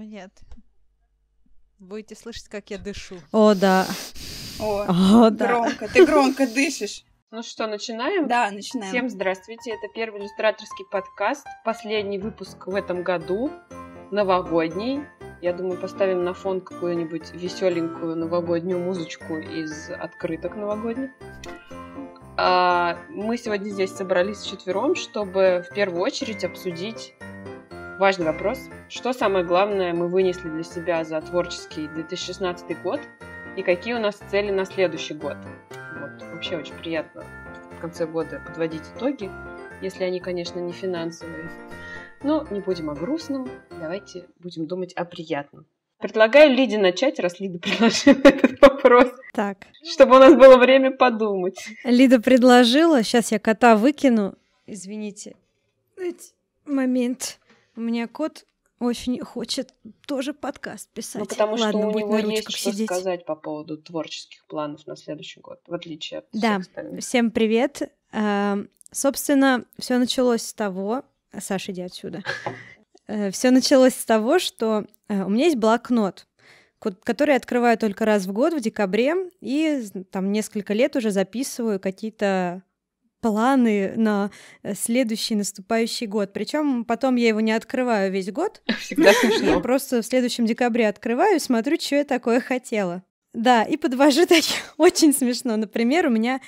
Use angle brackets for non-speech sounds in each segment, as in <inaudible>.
Нет. Будете слышать, как я дышу. О, да. О, О, да. громко. Ты громко дышишь. Ну что, начинаем? Да, начинаем. Всем здравствуйте, это первый иллюстраторский подкаст, последний выпуск в этом году, новогодний. Я думаю, поставим на фон какую-нибудь веселенькую новогоднюю музычку из открыток новогодних. А, Мы сегодня здесь собрались четвером, чтобы в первую очередь обсудить важный вопрос. Что самое главное мы вынесли для себя за творческий 2016 год и какие у нас цели на следующий год? Вот. Вообще очень приятно в конце года подводить итоги, если они, конечно, не финансовые. Но не будем о грустном, давайте будем думать о приятном. Предлагаю Лиде начать, раз Лида предложила <laughs> этот вопрос, Так, чтобы у нас было время подумать. Лида предложила, сейчас я кота выкину. Извините. Момент. У меня кот очень хочет тоже подкаст писать. Ну, потому что Ладно, у будет него есть что сидеть. сказать по поводу творческих планов на следующий год, в отличие от Да. остальных. Всем привет. Эм, Собственно, все началось с того... Саша, иди отсюда. Все началось с того, что э, у меня есть блокнот, ко- который я открываю только раз в год, в декабре, и там несколько лет уже записываю какие-то планы на э, следующий наступающий год. Причем потом я его не открываю весь год, <laughs> Всегда я смешно. <laughs> просто в следующем декабре открываю и смотрю, что я такое хотела. Да, и подвожу <laughs> такие очень смешно. Например, у меня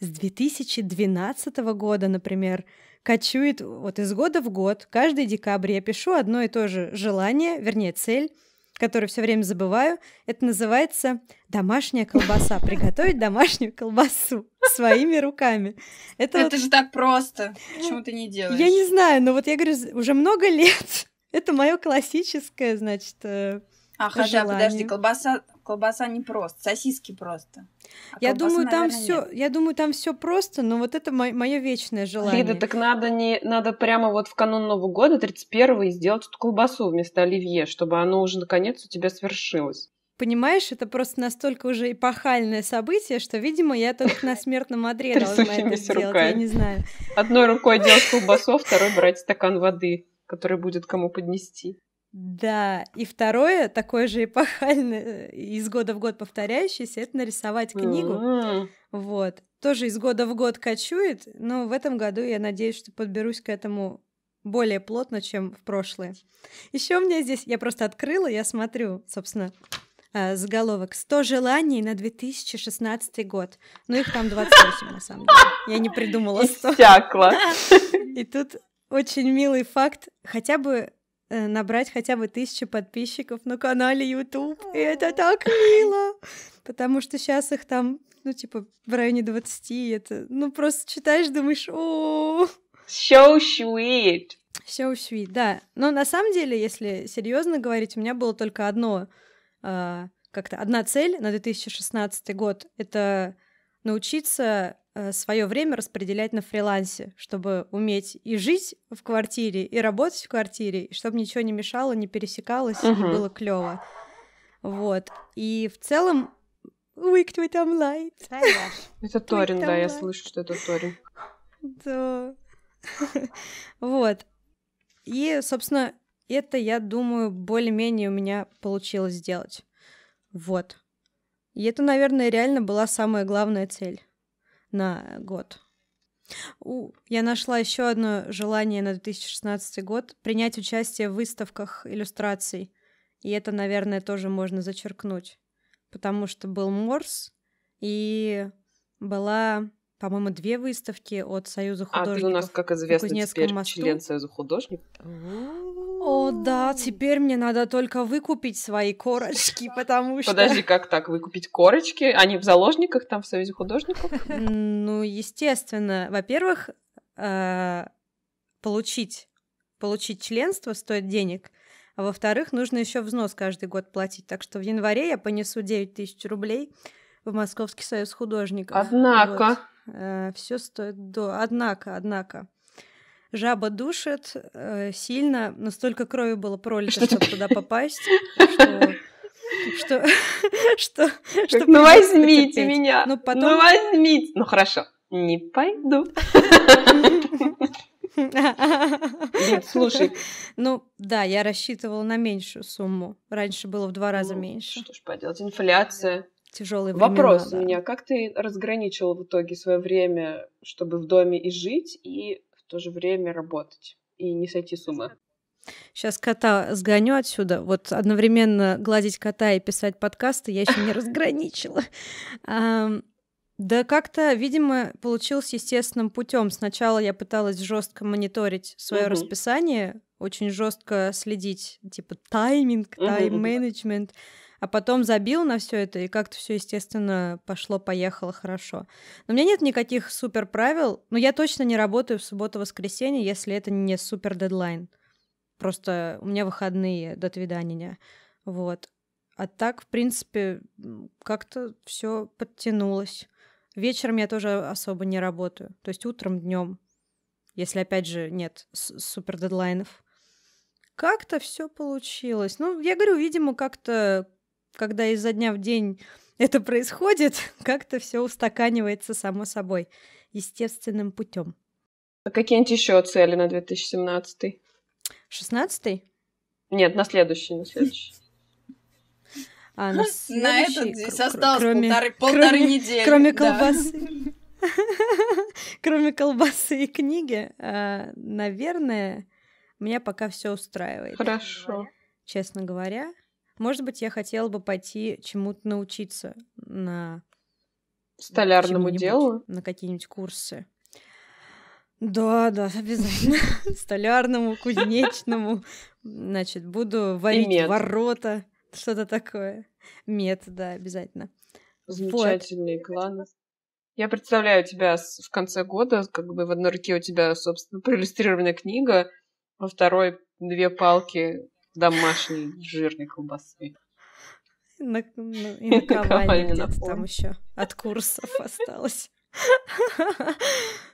с 2012 года, например, кочует вот из года в год. Каждый декабрь я пишу одно и то же желание, вернее, цель, которую все время забываю. Это называется домашняя колбаса. Приготовить домашнюю колбасу своими руками. Это, Это вот- же так просто. Почему ты не делаешь? я не знаю, но вот я говорю, уже много лет. <laughs> Это мое классическое, значит, э, А, хотя, подожди, колбаса, колбаса не просто, сосиски просто. А я думаю, там наверное, все, нет. я думаю, там все просто, но вот это мое вечное желание. Лида, так надо не надо прямо вот в канун Нового года, 31 сделать эту колбасу вместо оливье, чтобы оно уже наконец у тебя свершилось. Понимаешь, это просто настолько уже эпохальное событие, что, видимо, я только на смертном одре должна это сделать. Я не знаю. Одной рукой делать колбасу, а второй брать стакан воды, который будет кому поднести. Да, и второе, такое же эпохальное, из года в год повторяющееся, это нарисовать книгу. Вот. Тоже из года в год кочует, но в этом году я надеюсь, что подберусь к этому более плотно, чем в прошлые. Еще у меня здесь, я просто открыла, я смотрю, собственно, а, заголовок «100 желаний на 2016 год». Ну, их там 28, на самом деле. Я не придумала <laughs> 100. Иссякла. <laughs> И тут очень милый факт. Хотя бы набрать хотя бы тысячу подписчиков на канале YouTube. И это так мило. Потому что сейчас их там, ну, типа, в районе 20. и Это, ну, просто читаешь, думаешь, о So sweet. все sweet, да. Но на самом деле, если серьезно говорить, у меня было только одно, а, как-то одна цель на 2016 год. Это научиться свое время распределять на фрилансе, чтобы уметь и жить в квартире, и работать в квартире, и чтобы ничего не мешало, не пересекалось, и Мгм. было клево. Вот. И в целом... Ой, кто там лает? Это Торин, да, я слышу, что это Торин. Да. <laughs> Вот. И, собственно, это, я думаю, более-менее у меня получилось сделать. Вот. И это, наверное, реально была самая главная цель на год. У, я нашла еще одно желание на 2016 год принять участие в выставках иллюстраций. И это, наверное, тоже можно зачеркнуть. Потому что был Морс, и была, по-моему, две выставки от Союза А художников. ты у нас, как известно, Кузнецком теперь мосту. член Союза художников. О, да, теперь мне надо только выкупить свои корочки, <laughs> потому что... Подожди, как так? Выкупить корочки? Они в заложниках там в Союзе художников? Ну, естественно. Во-первых, э, получить, получить членство стоит денег, а во-вторых, нужно еще взнос каждый год платить. Так что в январе я понесу 9 тысяч рублей в Московский союз художников. Однако. Все стоит до... Однако, однако. Жаба душит э, сильно, но столько крови было пролито, Что чтобы туда попасть, <laughs> что... Что, что, что Ну возьмите меня. Ну, потом- Ну возьмите. Ну хорошо. Не пойду. Слушай, Ну, да, я рассчитывала на меньшую сумму. Раньше было в два раза ну, меньше. Что ж поделать, инфляция. Тяжелые времена. Вопрос да. у меня. Как ты разграничил в итоге свое время, чтобы в доме и жить, и в то же время работать? И не сойти с ума? Сейчас кота сгоню отсюда. Вот одновременно гладить кота и писать подкасты я еще не <laughs> разграничила. Да как-то, видимо, получилось естественным путем. Сначала я пыталась жестко мониторить свое Мгм. расписание, очень жестко следить, типа тайминг, Мгм, мгм. А потом забил на все это, и как-то все, естественно, пошло-поехало хорошо. Но у меня нет никаких супер правил, но я точно не работаю в субботу-воскресенье, если это не супер дедлайн. Просто у меня выходные до свидания. Вот. А так, в принципе, как-то все подтянулось. Вечером я тоже особо не работаю. То есть утром, днем, если опять же нет супер дедлайнов. Как-то все получилось. Ну, я говорю, видимо, как-то, когда изо дня в день это происходит, <laughs> как-то все устаканивается само собой естественным путем. А какие-нибудь еще цели на 2017? Шестнадцатый? Нет, на следующий, на следующий. <laughs> А, На <laughs> следующий, этот здесь осталось кроме- полторы, полторы кроме- недели. Кроме колбасы. Кроме колбасы и книги, а, наверное, меня пока все устраивает, Хорошо. честно говоря. Может быть, я хотела бы пойти чему-то научиться на Столярному делу? на какие-нибудь курсы. Да, да, <laughs> обязательно. Столярному, кузнечному. Значит, буду варить ворота, что-то такое. Мед, да, обязательно. Замечательные планы. Я представляю тебя в конце года, как бы в одной руке у тебя, собственно, проиллюстрированная книга, во второй две палки домашней жирной колбасы. На- ну, <laughs> и И наковальня на где-то там еще от курсов осталось. <laughs>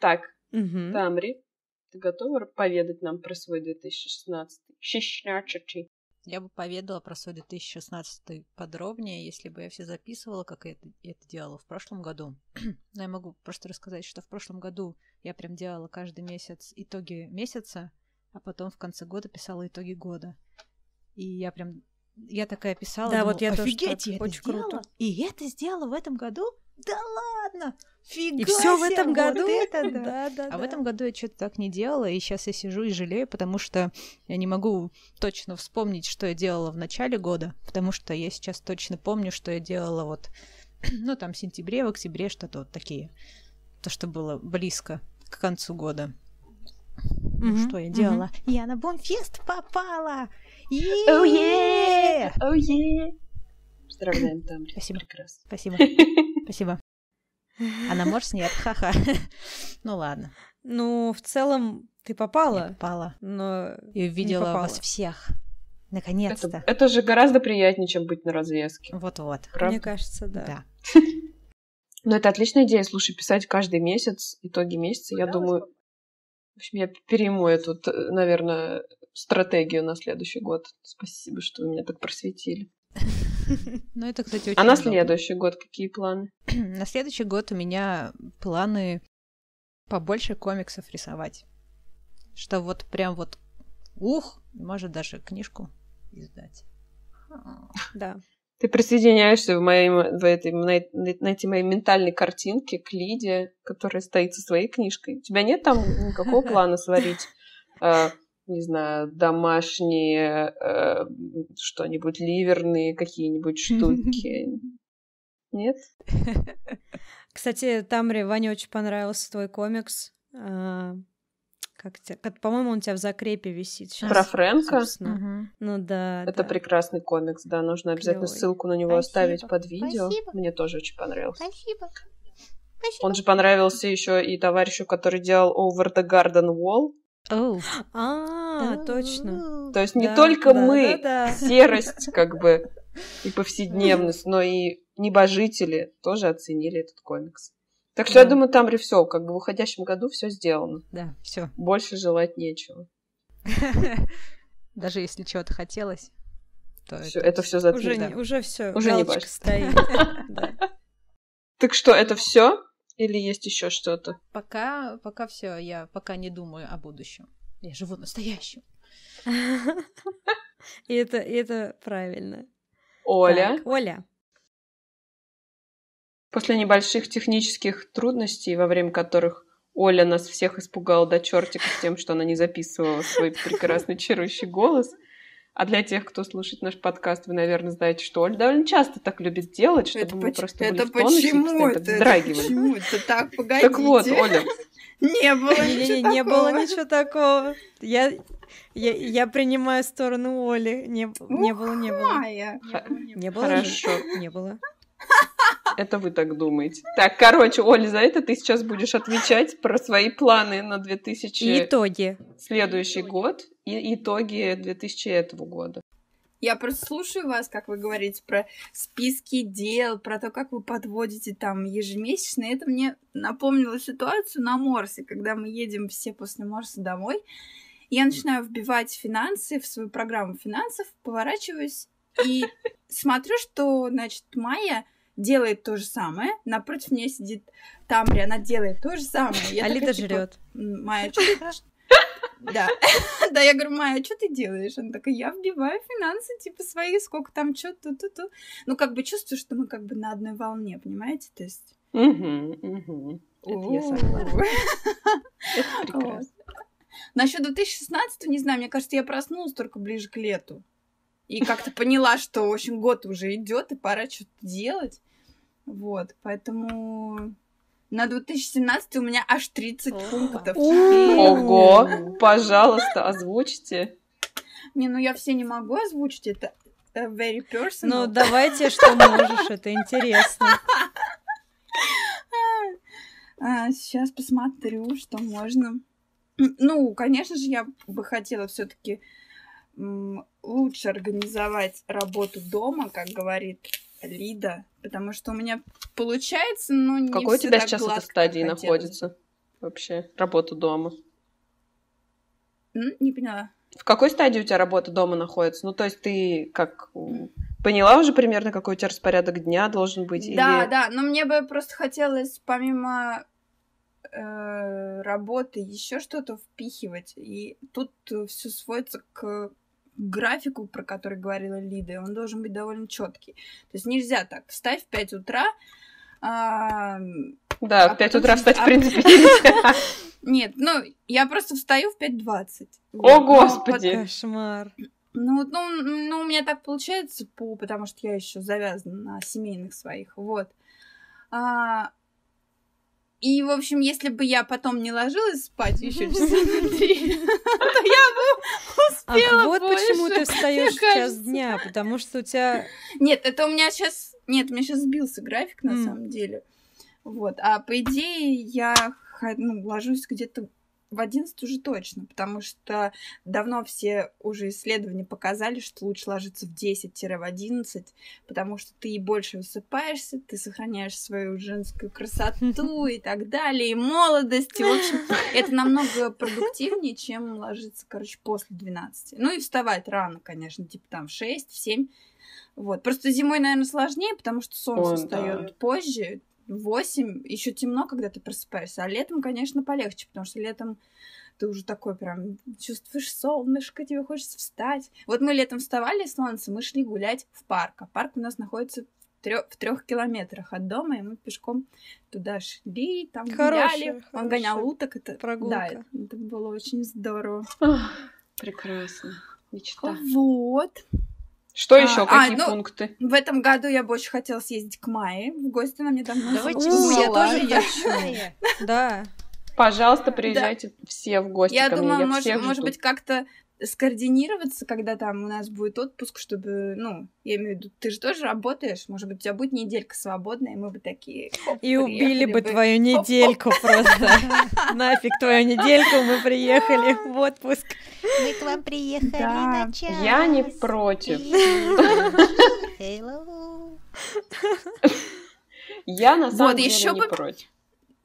Так. Тамри, ты готова поведать нам про свой 2016? 16 Я бы поведала про свой 2016 подробнее, если бы я все записывала, как я это, я это делала в прошлом году. <clears throat> Но я могу просто рассказать, что в прошлом году я прям делала каждый месяц итоги месяца, а потом в конце года писала итоги года. И я прям... Я такая писала, Да, думала, вот я тоже офигеть, так, я это очень круто. И это сделала в этом году? Да ладно! Фига И все в этом вот году? это <laughs> да! Да, да, А в да. этом году я что-то так не делала, и сейчас я сижу и жалею, потому что я не могу точно вспомнить, что я делала в начале года, потому что я сейчас точно помню, что я делала вот, <clears throat> ну, там, в сентябре, в октябре, что-то вот такие. То, что было близко к концу года. Ну, что я делала? Я на Бомфест попала! Оу, Е! Оу, е! Поздравляем, <coughs> Тамри. Спасибо. Прекрасно. Спасибо, <laughs> спасибо. А на Морс нет, ха-ха. Ну ладно, Ну, в целом, ты я попала, попала. но И увидела попала. вас всех. Это, Наконец-то. это же гораздо приятнее, чем быть на развеске. Вот-вот. Правда? мне кажется, да. Да. <laughs> Ну, это отличная идея, слушай, писать каждый месяц, итоги месяца, я думаю... В общем, я перейму эту, наверное, стратегию на следующий год. Спасибо, что вы меня так просветили. <laughs> Ну, это, кстати, очень А на следующий год какие планы? <clears throat> На следующий год у меня планы побольше комиксов рисовать. Что вот прям вот ух, может даже книжку издать. Да. Ты присоединяешься в, моей, в этой, на, на эти мои ментальной картинке к Лиде, которая стоит со своей книжкой. У тебя нет там никакого <laughs> плана сварить, э, не знаю, домашние э, что-нибудь, ливерные какие-нибудь <laughs> штуки? Нет? <laughs> Кстати, Тамре, Ване очень понравился твой комикс. А, Как как- по-моему, он у тебя в закрепе висит сейчас. Про Фрэнка? собственно. Ну да. Это да. прекрасный комикс, да, нужно обязательно Клёвый. ссылку на него Спасибо, оставить под видео. спасибо. Мне тоже очень понравился. Спасибо. Он же понравился еще и товарищу, который делал Over the Garden Wall. Оу. А, точно. То есть не Да, только да, мы, да, да. серость как бы и повседневность, но и небожители тоже оценили этот комикс. Так что я Да. думаю, там все, как бы в уходящем году все сделано. Да, все. Больше желать нечего. <laughs> Даже если чего-то хотелось, то Всё, это все за Уже, да. не, уже все. Уже не важно. стоит. <laughs> <laughs> Так что, это все? Или есть еще что-то? Пока, пока все, я пока не думаю о будущем. Я живу настоящим. И это, и это правильно. Оля, Так, Оля. После небольших технических трудностей, во время которых Оля нас всех испугала до чертиков тем, что она не записывала свой прекрасный чарующий голос, а для тех, кто слушает наш подкаст, вы, наверное, знаете, что Оля довольно часто так любит делать, чтобы Это мы поч- просто это были в тонусе и почему это? Вздрагивали. почему это так? Погодите. Так вот, Оля, Не было ничего не было такого. ничего такого. Я, я, я принимаю сторону Оли. Не, не было, не было. Не было же? хорошо. Не было. Это вы так думаете. Так, короче, Оля, за это ты сейчас будешь отвечать про свои планы на 2000 И итоги. следующий год и итоги 2000 этого года. Я просто слушаю вас, как вы говорите про списки дел, про то, как вы подводите там ежемесячно. Это мне напомнило ситуацию на Морсе, когда мы едем все после Морса домой. Я начинаю вбивать финансы в свою программу финансов, поворачиваюсь и смотрю, что, значит, Майя делает то же самое. Напротив меня сидит Тамри, она делает то же самое. Я Алида такая, типа, жрет. «М, Майя. Да. <laughs> Да, я говорю, Майя, что ты делаешь? Она такая, я вбиваю финансы, типа, свои, сколько там, что то то то Ну, как бы чувствую, что мы как бы на одной волне, понимаете? То есть... Угу, угу. Это я согласна. <laughs> Это прекрасно. Насчет 2016, не знаю, мне кажется, я проснулась только ближе к лету. И как-то поняла, что, в общем, год уже идет, и пора что-то делать. Вот, поэтому на 2017 у меня аж 30 О. пунктов. Ого, пожалуйста, озвучьте. Не, ну я все не могу озвучить, это э, very personal. Ну, давайте, что можешь, это интересно. А, сейчас посмотрю, что можно. Ну, конечно же, я бы хотела все-таки лучше организовать работу дома, как говорит Лида, потому что у меня получается, но не какой у тебя сейчас эта хотелось находится? Вообще, работа дома. Не поняла. В какой стадии у тебя работа дома находится? Ну, то есть ты как поняла уже примерно, какой у тебя распорядок дня должен быть? Да, или... да, но мне бы просто хотелось помимо э, работы еще что-то впихивать. И тут все сводится к графику, про который говорила Лида, он должен быть довольно четкий. То есть нельзя так встать в 5 утра. а, Да, А в 5 потом утра встать, в а- принципе, нельзя. <laughs> Нет, ну, я просто встаю в 5.20. О, Господи! Кошмар. Ну, ну, ну, у меня так получается, по, потому что я еще завязана на семейных своих, вот. А, и, в общем, если бы я потом не ложилась спать еще часа на три, то я бы Ах, успела вот почему ты больше, встаешь в час дня, потому что у тебя... Нет, это у меня сейчас... Нет, у меня сейчас сбился график, на самом деле. Вот. А по идее, я ну, ложусь где-то в 11 уже точно, потому что давно все уже исследования показали, что лучше ложиться в 10-11, потому что ты и больше высыпаешься, ты сохраняешь свою женскую красоту <laughs> и так далее, и молодость. И, в общем, <laughs> это намного продуктивнее, чем ложиться, короче, после 12. Ну и вставать рано, конечно, типа там в 6, в 7. Вот. Просто зимой, наверное, сложнее, потому что солнце встает да. позже, 8, еще темно, когда ты просыпаешься. А летом, конечно, полегче, потому что летом ты уже такой прям чувствуешь солнышко, тебе хочется встать. Вот мы летом вставали с Лансом, мы шли гулять в парк. А парк у нас находится в трех километрах от дома, и мы пешком туда шли, там Хорошая, гуляли. Он хорошая гонял уток. Это, прогулка. Да, это, это было очень здорово. Ах, Прекрасно. Мечта. Вот. Что А, еще? а, Какие ну, пункты? В этом году я бы очень хотела съездить к Майе в гости. Она мне давно Давайте звонила. О, я тоже хочу. Да. Пожалуйста, приезжайте все в гости Я ко мне. думаю, я может, всех может жду. быть, как-то скоординироваться, когда там у нас будет отпуск, чтобы, ну, я имею в виду, ты же тоже работаешь, может быть, у тебя будет неделька свободная, и мы бы такие... хоп, И убили бы твою недельку просто. <laughs> Нафиг твою недельку, мы приехали в отпуск. Мы к вам приехали на час. Я не против. Я на самом деле не против.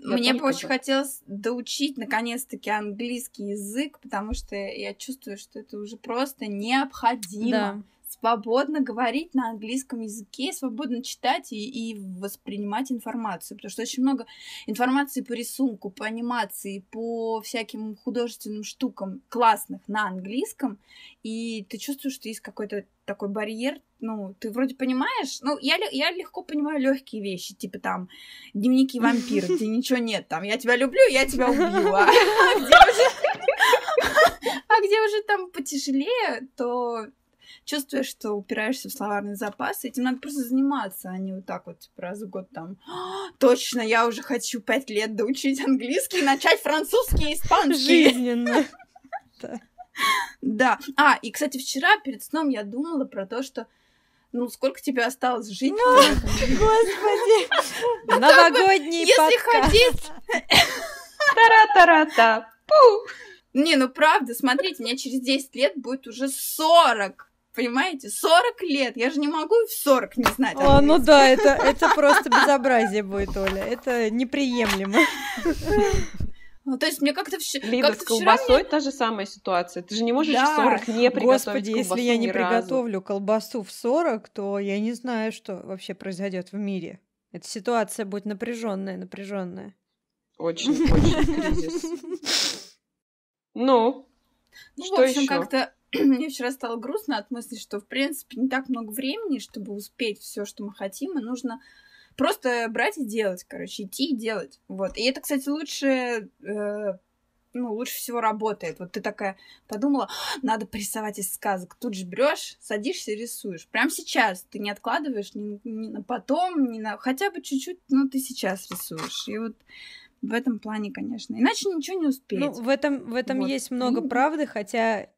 Я Мне бы очень хотелось доучить, наконец-таки, английский язык, потому что я чувствую, что это уже просто необходимо. Да. Свободно говорить на английском языке, свободно читать и, и воспринимать информацию, потому что очень много информации по рисунку, по анимации, по всяким художественным штукам классных на английском, и ты чувствуешь, что есть какой-то такой барьер, ну, ты вроде понимаешь, ну, я, я легко понимаю легкие вещи, типа там дневники вампира, где <laughs> ничего нет, там, я тебя люблю, я тебя убью, а где уже, <laughs> а где уже там потяжелее, то чувствуешь, что упираешься в словарный запас, этим надо просто заниматься, а не вот так вот типа, раз в год там «А, точно, я уже хочу пять лет доучить английский и начать французский и испанский. Жизненно. <laughs> Да. А, и, кстати, вчера перед сном я думала про то, что ну, сколько тебе осталось жить? Господи! Новогодний Если хотеть... Тара-тара-та! Не, ну правда, смотрите, мне через 10 лет будет уже 40. Понимаете? 40 лет. Я же не могу в 40 не знать. А, ну да, <laughs> это, это просто безобразие будет, Оля. Это неприемлемо. Ну, то есть мне как-то все... Либо как с колбасой мне... та же самая ситуация. Ты же не можешь да. в 40 не приготовить Господи, если я не приготовлю колбасу в 40, то я не знаю, что вообще произойдет в мире. Эта ситуация будет напряженная, напряженная. Очень, очень кризис. <laughs> Ну, ну, что в общем, как-то мне вчера стало грустно от мысли, что, в принципе, не так много времени, чтобы успеть все, что мы хотим, и нужно просто брать и делать, короче, идти и делать. Вот. И это, кстати, лучше, э, ну, лучше всего работает. Вот ты такая подумала, «А, надо порисовать из сказок. Тут же берешь, садишься и рисуешь. Прямо сейчас. Ты не откладываешь ни, ни на потом, ни на... Хотя бы чуть-чуть, но ты сейчас рисуешь. И вот в этом плане, конечно. Иначе ничего не успеешь. Ну, в этом, в этом вот. есть много правды, хотя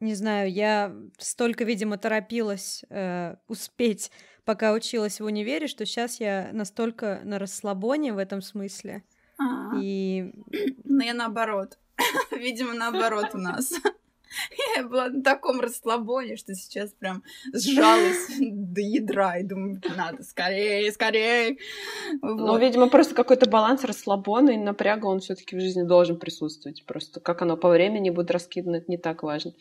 не знаю, я столько, видимо, торопилась э, успеть, пока училась в универе, что сейчас я настолько на расслабоне в этом смысле. А-а-а. И... <clears throat> Ну, я наоборот. <laughs> Видимо, наоборот у нас. <laughs> Я была на таком расслабоне, что сейчас прям сжалась <laughs> до ядра и думаю, надо скорее, скорее. Вот. Ну, видимо, просто какой-то баланс расслабона и напряга он все таки в жизни должен присутствовать. Просто как оно по времени будет раскидано, это не так важно.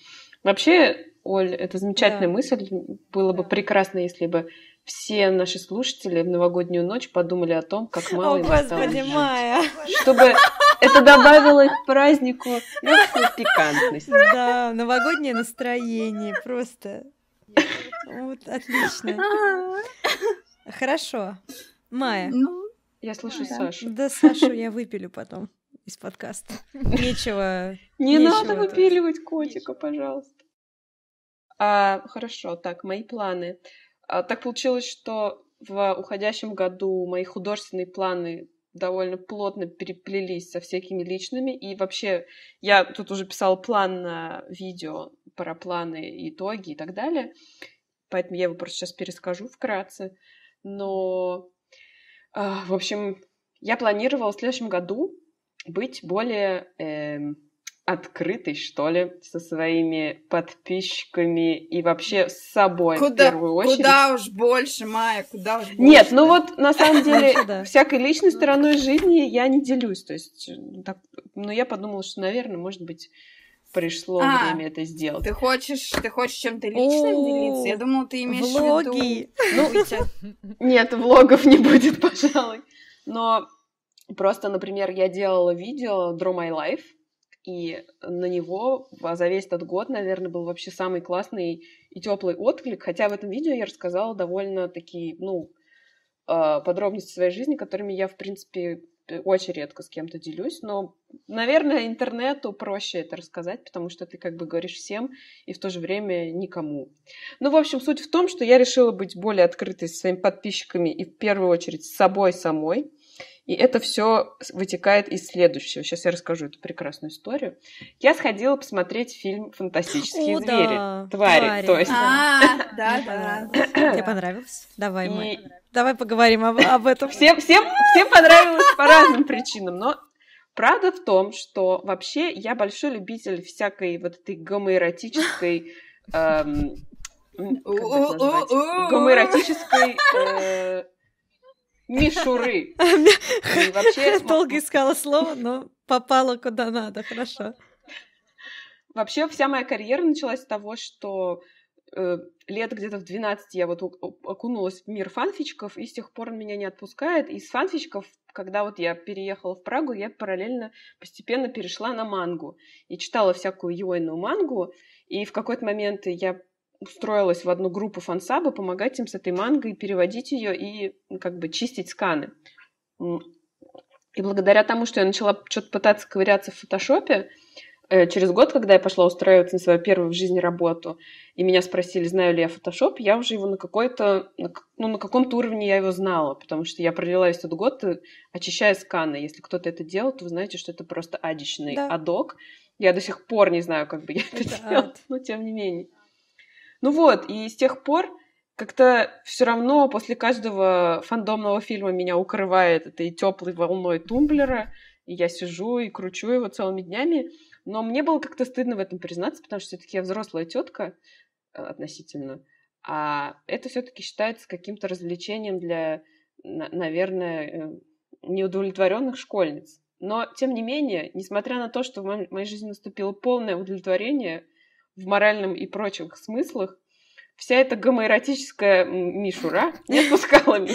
Вообще, Оль, это замечательная да. мысль. Было бы прекрасно, если бы все наши слушатели в новогоднюю ночь подумали о том, как мало О, им Господи, Майя! Чтобы это добавило к празднику легкую пикантность. Да, новогоднее настроение просто. Вот, отлично. Хорошо. Майя. Ну, я слышу Сашу. Да, Сашу я выпилю потом из подкаста. <laughs> Нечего. Не надо выпиливать котика, пожалуйста. А, хорошо, так, мои планы. А, так получилось, что в уходящем году мои художественные планы довольно плотно переплелись со всякими личными. И вообще, я тут уже писала план на видео про планы, итоги и так далее. Поэтому я его просто сейчас перескажу вкратце. Но, э, в общем, я планировала в следующем году быть более э, открытой, что ли, со своими подписчиками и вообще с собой куда, в первую очередь. Куда уж больше, Майя, куда уж больше. Нет, ну вот на самом <laughs> деле всякой личной стороной жизни я не делюсь, то есть, так, но я подумала, что, наверное, может быть, пришло а, время это сделать. Ты хочешь, ты хочешь чем-то личным делиться? Я думала, ты имеешь влоги. в виду... <laughs> Ну, <laughs> нет, влогов не будет, пожалуй. Но Просто, например, я делала видео Draw My Life, и на него за весь этот год, наверное, был вообще самый классный и теплый отклик. Хотя в этом видео я рассказала довольно такие, ну, а, подробности своей жизни, которыми я, в принципе, очень редко с кем-то делюсь, но, наверное, интернету проще это рассказать, потому что ты как бы говоришь всем и в то же время никому. Ну, в общем, суть в том, что я решила быть более открытой со своими подписчиками и в первую очередь с собой самой. И это все вытекает из следующего. Сейчас я расскажу эту прекрасную историю. Я сходила посмотреть фильм «Фантастические О, звери». Да. Твари, Твари, то есть. А, <laughs> да, да. Тебе понравилось? Давай, мы. Давай поговорим об, об этом. Всем, всем, всем понравилось по разным причинам, но правда в том, что вообще я большой любитель всякой вот этой гомоэротической эм, <laughs> гомоэротической э, мишуры. <laughs> <laughs> вообще... Долго искала слово, но попала куда надо, хорошо. Вообще вся моя карьера началась с того, что э, лет где-то в 12 я вот окунулась в мир фанфичков, и с тех пор он меня не отпускает. И с фанфичков, когда вот я переехала в Прагу, я параллельно постепенно перешла на мангу. И читала всякую юэйную мангу, и в какой-то момент я устроилась в одну группу фансаба, помогать им с этой мангой, переводить ее и как бы чистить сканы. И благодаря тому, что я начала что-то пытаться ковыряться в фотошопе, Э, через год, когда я пошла устраиваться на свою первую в жизни работу, и меня спросили, знаю ли я фотошоп, я уже его на какой-то, ну, на каком-то уровне я его знала, потому что я провела весь этот год, э, очищая сканы. Если кто-то это делал, то вы знаете, что это просто адичный да. адок. Я до сих пор не знаю, как бы я это, это делала, ад. но тем не менее. Ну вот, и с тех пор как-то все равно после каждого фандомного фильма меня укрывает этой теплой волной тумблера, и я сижу и кручу его целыми днями. Но мне было как-то стыдно в этом признаться, потому что все-таки я взрослая тетка э, относительно. А это все-таки считается каким-то развлечением для, наверное, э, неудовлетворенных школьниц. Но, тем не менее, несмотря на то, что в моей жизни наступило полное удовлетворение в моральном и прочих смыслах, вся эта гомоэротическая мишура <laughs> не отпускала меня.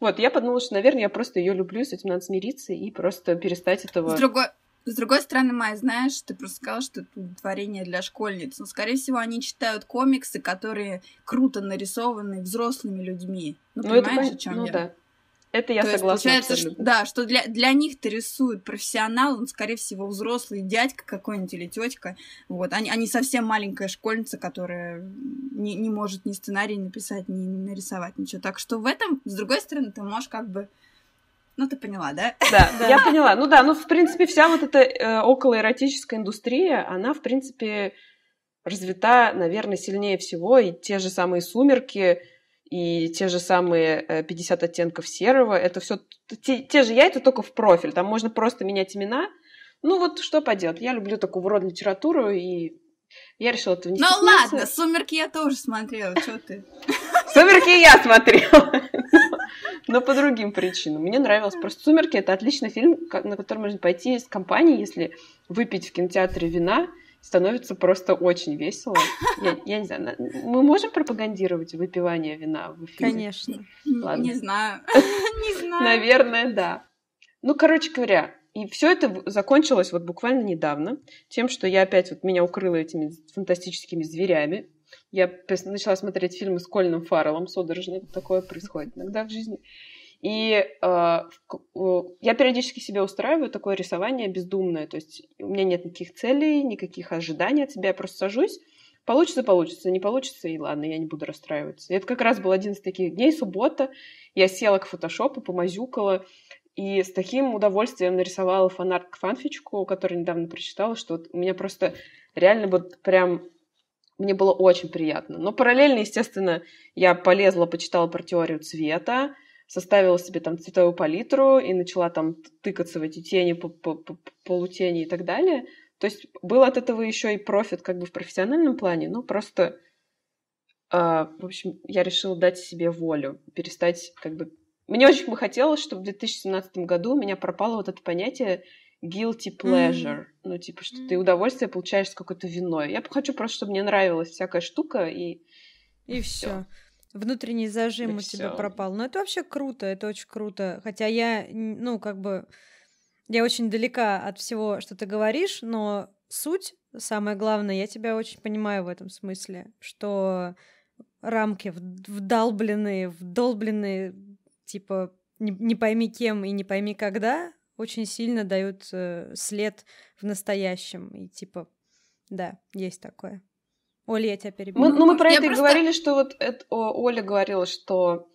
Вот, я подумала, что, наверное, я просто ее люблю, с этим надо смириться и просто перестать этого... С другой, с другой стороны, Майя, знаешь, ты просто сказала, что это творение для школьниц. Но, скорее всего, они читают комиксы, которые круто нарисованы взрослыми людьми. Ну, ну понимаешь, это, о чем ну, я? Да. Это я То согласна. Есть, получается, что, да, что для, для них ты рисует профессионал, он, скорее всего, взрослый дядька какой-нибудь или тетка. Вот, они, они совсем маленькая школьница, которая не, не может ни сценарий написать, ни нарисовать, ничего. Так что в этом, с другой стороны, ты можешь как бы ну, ты поняла, да? Да, <laughs> я поняла. Ну да, ну, в принципе, вся вот эта э, околоэротическая индустрия, она, в принципе, развита, наверное, сильнее всего. И те же самые «Сумерки», и те же самые 50 э, оттенков серого, это все те, те же яйца, только в профиль. Там можно просто менять имена. Ну вот что поделать. Я люблю такого рода литературу, и я решила это не Ну ладно, «Сумерки» я тоже смотрела, что ты? <laughs> «Сумерки» я смотрела <laughs> но по другим причинам. Мне нравилось просто «Сумерки» — это отличный фильм, на который можно пойти с компанией, если выпить в кинотеатре вина, становится просто очень весело. Я, я не знаю, мы можем пропагандировать выпивание вина в эфире? Конечно. Ладно. Не знаю. <laughs> Не знаю. Наверное, да. Ну, короче говоря, и все это закончилось вот буквально недавно тем, что я опять вот меня укрыла этими фантастическими зверями, я начала смотреть фильмы с Кольным Фарреллом судорожно. Такое происходит иногда в жизни. И э, я периодически себе устраиваю такое рисование бездумное. То есть у меня нет никаких целей, никаких ожиданий от себя. Я просто сажусь. Получится, получится, не получится, и ладно, я не буду расстраиваться. И это как раз был один из таких дней, суббота. Я села к фотошопу, помазюкала, и с таким удовольствием нарисовала фанарт к фанфичку, который недавно прочитала, что вот у меня просто реально вот прям мне было очень приятно. Но параллельно, естественно, я полезла, почитала про теорию цвета, составила себе там цветовую палитру и начала там тыкаться в эти тени, полутени и так далее. То есть был от этого еще и профит как бы в профессиональном плане, но просто, э, в общем, я решила дать себе волю, перестать как бы... Мне очень бы хотелось, чтобы в 2017 году у меня пропало вот это понятие guilty pleasure. Mm-hmm. Ну, типа, что mm-hmm. ты удовольствие получаешь с какой-то виной. Я хочу просто, чтобы мне нравилась всякая штука, и... И все. Внутренний зажим и у всё. тебя пропал. Но это вообще круто, это очень круто. Хотя я, ну, как бы... Я очень далека от всего, что ты говоришь, но суть, самое главное, я тебя очень понимаю в этом смысле, что рамки вдолбленные, вдолбленные, типа, не, не пойми кем и не пойми когда, очень сильно дают э, след в настоящем. И типа, да, есть такое. Оля, я тебя перебила. Мы, ну, мы про я это просто... и говорили, что вот это, о, Оля говорила, что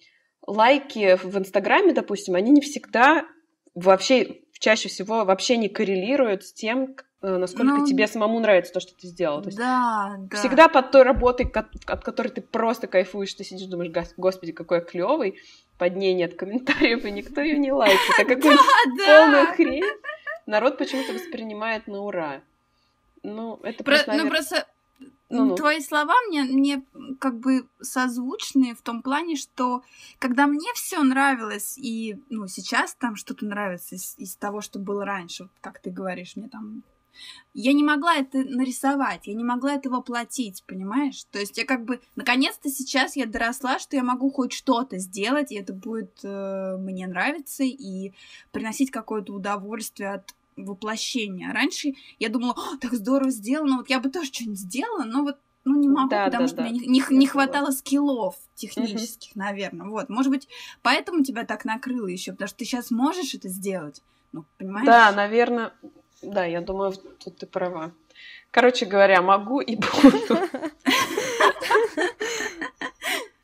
лайки в Инстаграме, допустим, они не всегда вообще, чаще всего вообще не коррелируют с тем, Э, насколько ну, тебе самому нравится то, что ты сделал. То есть да, да. Всегда под той работой, от которой ты просто кайфуешь, ты сидишь, думаешь, господи, какой я клевый, под ней нет комментариев, и никто ее не лайкает. <laughs> А какую полную хрень народ почему-то воспринимает на ура. Ну, это просто, Ну, просто ну, Твои слова мне, мне как бы созвучны в том плане, что когда мне все нравилось, и ну, сейчас там что-то нравится из, из того, что было раньше, как ты говоришь, мне там я не могла это нарисовать, я не могла это воплотить, понимаешь? То есть я как бы, наконец-то сейчас я доросла, что я могу хоть что-то сделать, и это будет э, мне нравиться и приносить какое-то удовольствие от воплощения. Раньше я думала, так здорово сделано, вот я бы тоже что-нибудь сделала, но вот ну, не могу, да, потому да, что да. мне не, не, не хватало скиллов технических, угу. наверное. Вот, может быть, поэтому тебя так накрыло еще, потому что ты сейчас можешь это сделать. Ну, понимаешь? Да, наверное, да, я думаю, тут ты права. Короче говоря, могу и <laughs> буду.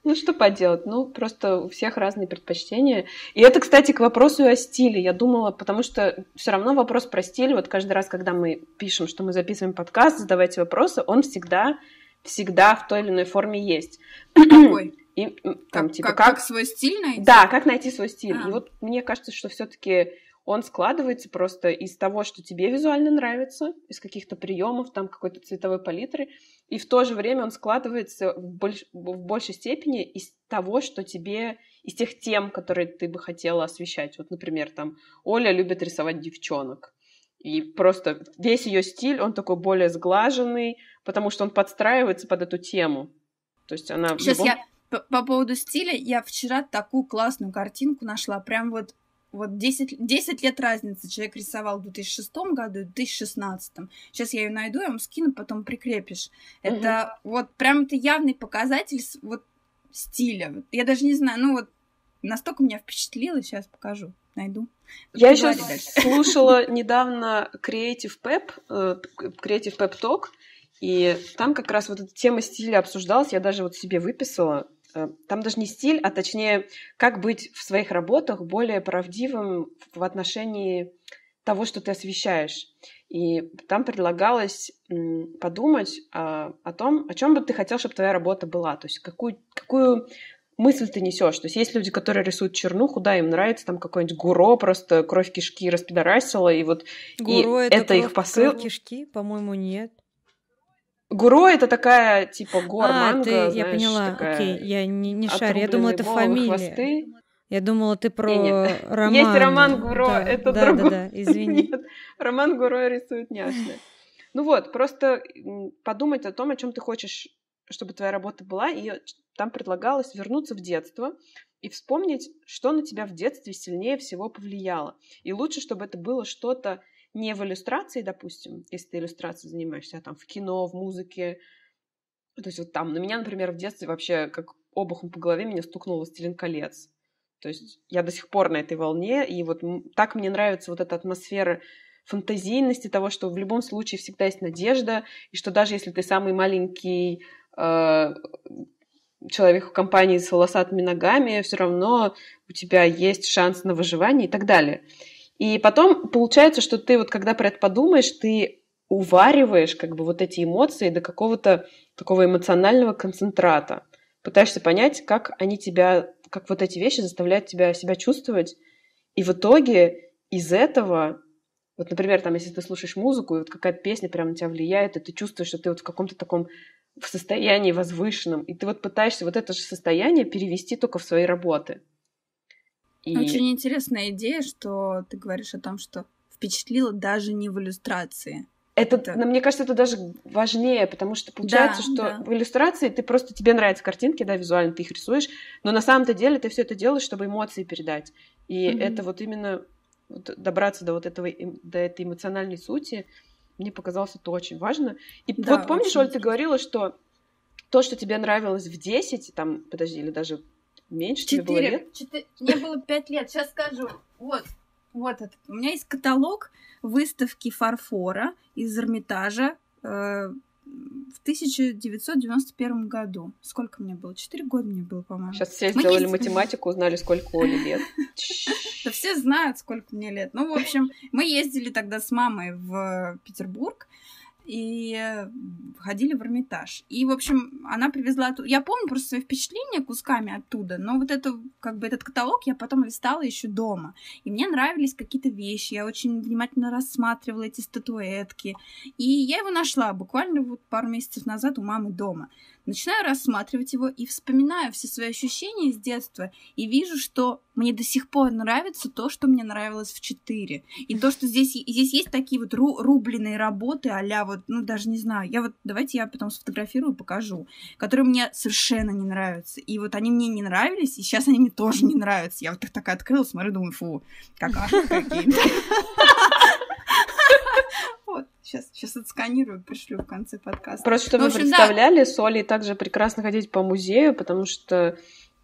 Ну, что поделать? Ну, просто у всех разные предпочтения. И это, кстати, к вопросу о стиле. Я думала, потому что все равно вопрос про стиль, вот каждый раз, когда мы пишем, что мы записываем подкаст, задавайте вопросы, он всегда, всегда в той или иной форме есть. Какой? И, там, как, типа, как, как свой стиль найти? Да, как найти свой стиль. А. И вот мне кажется, что все-таки он складывается просто из того, что тебе визуально нравится, из каких-то приемов, там какой-то цветовой палитры, и в то же время он складывается в, больш... в большей степени из того, что тебе, из тех тем, которые ты бы хотела освещать. Вот, например, там Оля любит рисовать девчонок, и просто весь ее стиль, он такой более сглаженный, потому что он подстраивается под эту тему. То есть она... Сейчас любом... я по, по поводу стиля, я вчера такую классную картинку нашла, прям вот вот 10, 10 лет разницы. Человек рисовал в 2006 году и в 2016. Сейчас я ее найду, я вам скину, потом прикрепишь. Это угу. вот прям это явный показатель вот стиля. Я даже не знаю, ну вот настолько меня впечатлило, сейчас покажу, найду. Я еще слушала недавно Creative Pep, э, Creative Pep Talk, и там как раз вот эта тема стиля обсуждалась, я даже вот себе выписала, там даже не стиль, а точнее, как быть в своих работах более правдивым в отношении того, что ты освещаешь. И там предлагалось подумать о, о том, о чем бы ты хотел, чтобы твоя работа была. То есть какую, какую мысль ты несешь. То есть есть люди, которые рисуют чернуху, да, им нравится там какой-нибудь гуро, просто кровь кишки распидорасила, и вот Гуро и это, это их посыл. Кровь кишки, по-моему, нет. Гуро это такая, типа, гор а, манго, ты, знаешь, я поняла, такая окей, я не, не шарю, я думала, это фамилия. Хвосты. Я думала, ты про не, роман. Есть роман Гуро, да, это да, другой. Да, да, извини. Нет, роман Гуро рисует няшно. Ну вот, просто подумать о том, о чем ты хочешь, чтобы твоя работа была, и там предлагалось вернуться в детство и вспомнить, что на тебя в детстве сильнее всего повлияло. И лучше, чтобы это было что-то не в иллюстрации, допустим, если ты иллюстрацией занимаешься, а там в кино, в музыке, то есть вот там, на меня, например, в детстве вообще как обухом по голове меня стукнул «Властелин колец». То есть я до сих пор на этой волне, и вот так мне нравится вот эта атмосфера фантазийности того, что в любом случае всегда есть надежда, и что даже если ты самый маленький э, человек в компании с волосатыми ногами, все равно у тебя есть шанс на выживание и так далее. И потом получается, что ты вот когда про это подумаешь, ты увариваешь как бы вот эти эмоции до какого-то такого эмоционального концентрата. Пытаешься понять, как они тебя, как вот эти вещи заставляют тебя себя чувствовать. И в итоге из этого, вот, например, там, если ты слушаешь музыку, и вот какая-то песня прямо на тебя влияет, и ты чувствуешь, что ты вот в каком-то таком в состоянии возвышенном, и ты вот пытаешься вот это же состояние перевести только в свои работы. И... Очень интересная идея, что ты говоришь о том, что впечатлило даже не в иллюстрации. Это, это... мне кажется, это даже важнее, потому что получается, да, что да. в иллюстрации ты просто тебе нравятся картинки, да, визуально ты их рисуешь, но на самом-то деле ты все это делаешь, чтобы эмоции передать. И mm-hmm. это вот именно вот, добраться до вот этого до этой эмоциональной сути, мне показалось это очень важно. И да, вот помнишь, Оль, ты говорила, что то, что тебе нравилось в 10, там, подожди, или даже меньше 4, тебе было лет? 4, мне было 5 лет, сейчас скажу. Вот, вот этот. У меня есть каталог выставки фарфора из Эрмитажа э, в 1991 году. Сколько мне было? Четыре года мне было, по-моему. Сейчас все Мы сделали есть... математику, узнали, сколько Оле лет. <laughs> Да все знают, сколько мне лет. Ну, в общем, мы ездили тогда с мамой в Петербург, и ходили в Эрмитаж. И, в общем, она привезла... Я помню просто свои впечатления кусками оттуда, но вот это, как бы этот каталог я потом листала еще дома. И мне нравились какие-то вещи, я очень внимательно рассматривала эти статуэтки. И я его нашла буквально вот пару месяцев назад у мамы дома. Начинаю рассматривать его и вспоминаю все свои ощущения из детства, и вижу, что мне до сих пор нравится то, что мне нравилось в 4. И то, что здесь, здесь есть такие вот ру, рубленые работы а вот, ну, даже не знаю, я вот, давайте я потом сфотографирую, покажу, которые мне совершенно не нравятся. И вот они мне не нравились, и сейчас они мне тоже не нравятся. Я вот так, так открыла, смотрю, думаю, фу, какашки <laughs> какие-то. Вот, сейчас, сейчас отсканирую, пришлю в конце подкаста. Просто чтобы ну, вы представляли, да. с Олей также прекрасно ходить по музею, потому что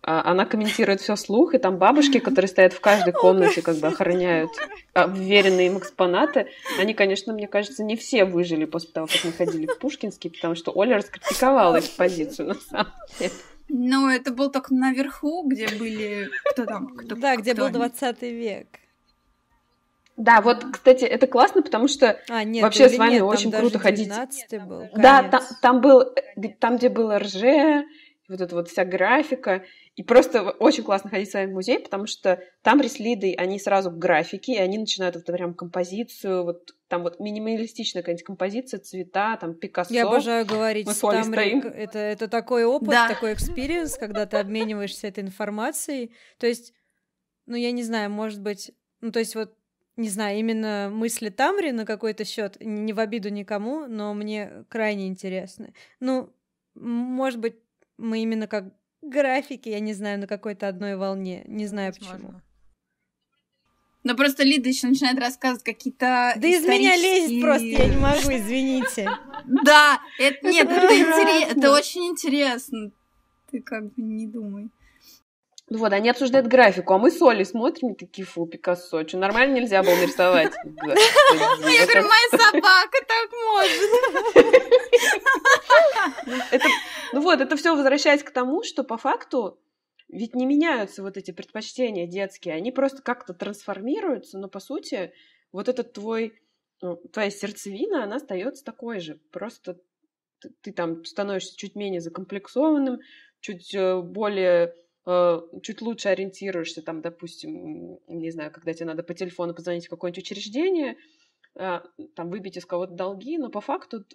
она комментирует все слух, и там бабушки, которые стоят в каждой комнате, как бы охраняют вверенные им экспонаты. Они, конечно, мне кажется, не все выжили после того, как мы ходили в Пушкинский, потому что Оля раскритиковала экспозицию, на самом деле. Ну, это был только наверху, где были... Кто там? Кто, да, где кто был 20 век. Да, вот, кстати, это классно, потому что а, нет, вообще с вами нет, очень круто ходить. Был, да, там, там был, там, где было РЖ, вот эта вот вся графика. И просто очень классно ходить с вами в музей, потому что там арт-лиды, они сразу к графике, и они начинают вот прям композицию, вот там вот минималистичная какая-нибудь композиция, цвета, там Пикассо. Я обожаю говорить, Мы там стоим. это, это такой опыт, да. такой experience, когда ты обмениваешься этой информацией. То есть, ну, я не знаю, может быть, ну, то есть вот не знаю, именно мысли Тамри на какой-то счет, не в обиду никому, но мне крайне интересны. Ну, может быть, мы именно как графики, я не знаю, на какой-то одной волне. Не знаю Возможно. почему. Но просто Лида еще начинает рассказывать какие-то. Да из меня лезет просто, я не могу, извините. Да, это нет, это <laughs> очень интересно. Ты как бы не думай. Ну вот, они обсуждают графику, а мы с Олей смотрим и такие, фу, Пикассо, что нормально нельзя было нарисовать? <laughs> Я говорю, моя собака так может. Ну вот, это все возвращаясь к тому, что по факту ведь не меняются вот эти предпочтения детские, они просто как-то трансформируются, но по сути вот этот твой, ну, твоя сердцевина, она остается такой же. Просто ты, ты там становишься чуть менее закомплексованным, чуть э, более чуть лучше ориентируешься, там, допустим, не знаю, когда тебе надо по телефону позвонить в какое-нибудь учреждение, э, там, выбить из кого-то долги, но по факту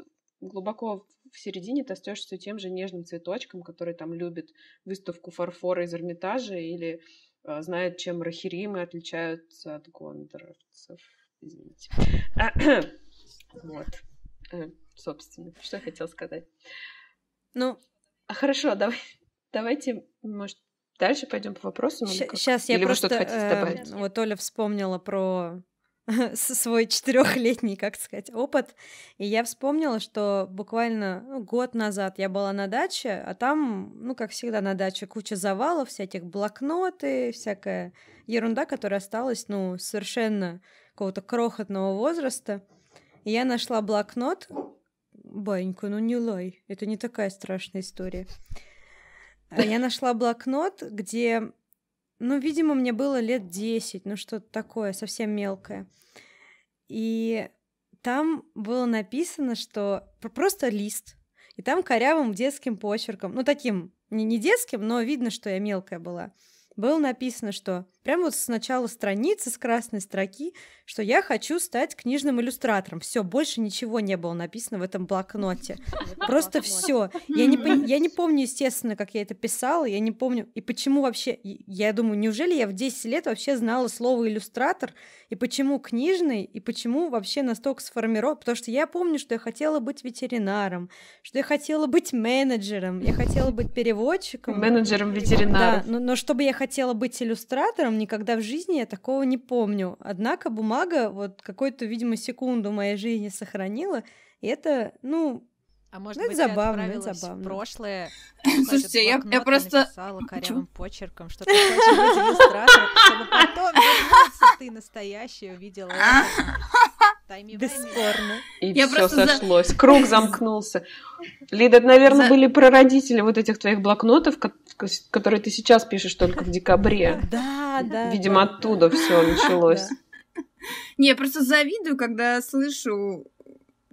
глубоко в середине ты остаешься тем же нежным цветочком, который там любит выставку фарфора из Эрмитажа или э, знает, чем рахиримы отличаются от гондоровцев. Извините. <coughs> вот. Собственно, что я хотела сказать. Ну, хорошо, давай, давайте, может, Дальше пойдем по вопросам. Сейчас я Или просто... Вы хотите добавить? Э, вот Оля вспомнила про <laughs> свой четырехлетний, как сказать, опыт. И я вспомнила, что буквально ну, год назад я была на даче, а там, ну, как всегда, на даче куча завалов, всяких блокноты, всякая ерунда, которая осталась, ну, совершенно какого-то крохотного возраста. И я нашла блокнот. Банька, ну не лай, это не такая страшная история. А я нашла блокнот, где, ну, видимо, мне было лет 10, ну, что-то такое, совсем мелкое. И там было написано, что просто лист, и там корявым детским почерком, ну, таким, не, не детским, но видно, что я мелкая была, было написано, что прямо вот с начала страницы, с красной строки, что я хочу стать книжным иллюстратором. Все, больше ничего не было написано в этом блокноте. Просто все. Я не, я не помню, естественно, как я это писала, я не помню. И почему вообще, я думаю, неужели я в 10 лет вообще знала слово иллюстратор, и почему книжный, и почему вообще настолько сформирован. Потому что я помню, что я хотела быть ветеринаром, что я хотела быть менеджером, я хотела быть переводчиком. Менеджером ветеринаром. Да, но, но чтобы я хотела быть иллюстратором, никогда в жизни я такого не помню. Однако бумага вот какую-то, видимо, секунду моей жизни сохранила, и это, ну, а может ну, быть, забавно, это забавно. в прошлое. <laughs> Слушайте, я, я просто написала <laughs> корявым почерком, что ты хочешь быть иллюстратором, чтобы потом вернуться, ты настоящий увидела это. <laughs> Бесспорно. И я все сошлось. За... Круг замкнулся. Лида, это, наверное, за... были прародители вот этих твоих блокнотов, которые ты сейчас пишешь только в декабре. Да, да. Видимо, оттуда все началось. Не, я просто завидую, когда слышу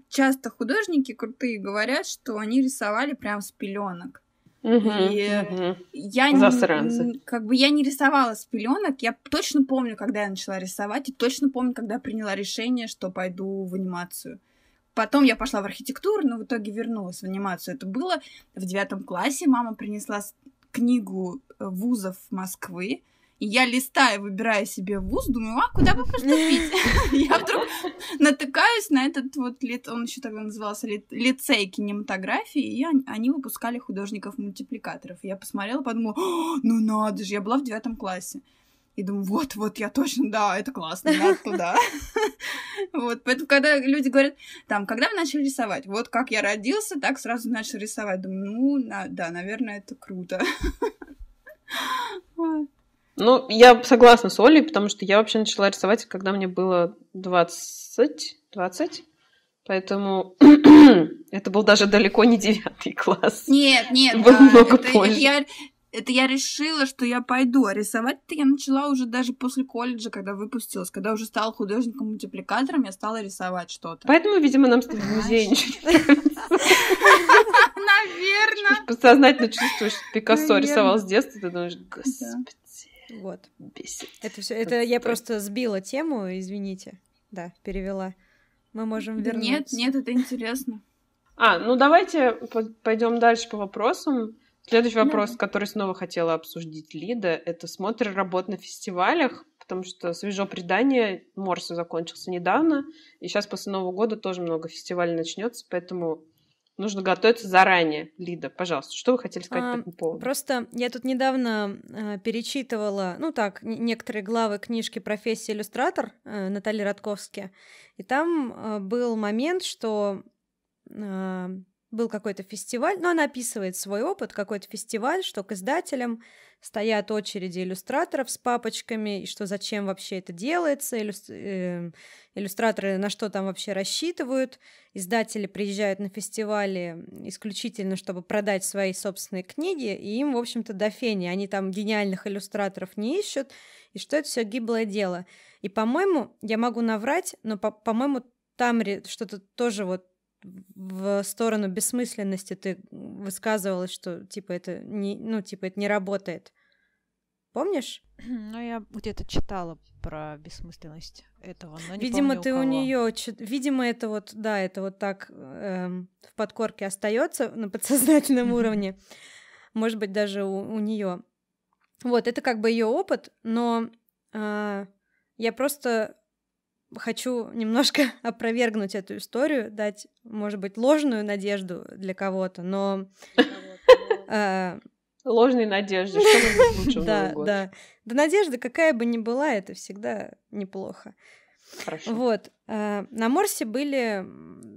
часто художники крутые говорят, что они рисовали прям с пеленок. Угу, и угу. я не, как бы я не рисовала с пеленок. Я точно помню, когда я начала рисовать, и точно помню, когда приняла решение, что пойду в анимацию. Потом я пошла в архитектуру, но в итоге вернулась в анимацию. Это было в девятом классе. Мама принесла книгу э, вузов Москвы, И я листаю, выбираю себе вуз, думаю, а куда бы <laughs> поступить? <laughs> Я вдруг натыкаюсь на этот вот, он еще тогда назывался лицей кинематографии, и они выпускали художников-мультипликаторов. Я посмотрела, подумала, ну надо же, я была в девятом классе. И думаю, вот, вот, я точно, да, это классно, надо <laughs> туда. Вот, поэтому, когда люди говорят, там, когда вы начали рисовать? Вот как я родился, так сразу начал рисовать. Думаю, ну, да, наверное, это круто. Ну, я согласна с Олей, потому что я вообще начала рисовать, когда мне было 20, 20, поэтому <clears throat> это был даже далеко не девятый класс. Нет, нет, был да, много это, позже. Я, это я решила, что я пойду, а рисовать-то я начала уже даже после колледжа, когда выпустилась, когда уже стала художником-мультипликатором, я стала рисовать что-то. Поэтому, видимо, нам с тобой в музее ничего не <laughs> Наверное. Подсознательно чувствуешь, что Пикассо рисовал с детства, ты думаешь, господи. Вот. Бесит. Это все. Это я просто сбила тему, извините. Да, перевела. Мы можем вернуться. Нет, нет, это интересно. А, ну давайте пойдем дальше по вопросам. Следующий вопрос, да. который снова хотела обсудить Лида, это смотр работ на фестивалях, потому что свежо предание Морса закончился недавно, и сейчас после Нового года тоже много фестивалей начнется, поэтому нужно готовиться заранее. Лида, пожалуйста, что вы хотели сказать а, по этому поводу? Просто я тут недавно э, перечитывала, ну так, некоторые главы книжки «Профессия иллюстратор» э, Натальи Радковски, и там э, был момент, что э, был какой-то фестиваль, но она описывает свой опыт, какой-то фестиваль, что к издателям стоят очереди иллюстраторов с папочками, и что зачем вообще это делается, иллюс... э, иллюстраторы на что там вообще рассчитывают, издатели приезжают на фестивали исключительно, чтобы продать свои собственные книги, и им, в общем-то, до фени, они там гениальных иллюстраторов не ищут, и что это все гиблое дело. И, по-моему, я могу наврать, но, по-моему, там что-то тоже вот в сторону бессмысленности ты высказывалась, что типа это не, ну типа это не работает. Помнишь? <clears throat> Ну, я где-то читала про бессмысленность этого, но не Видимо, помню, ты у, у нее, видимо, это вот, да, это вот так эм, в подкорке остается на подсознательном уровне. Может быть, даже у, у нее. Вот, это как бы ее опыт, но э, я просто хочу немножко <laughs> опровергнуть эту историю, дать, может быть, ложную надежду для кого-то, но... Э, Ложной надежды, что может лучше <laughs> Да, да. Да надежда, какая бы ни была, это всегда неплохо. Хорошо. Вот. Э, на Морсе были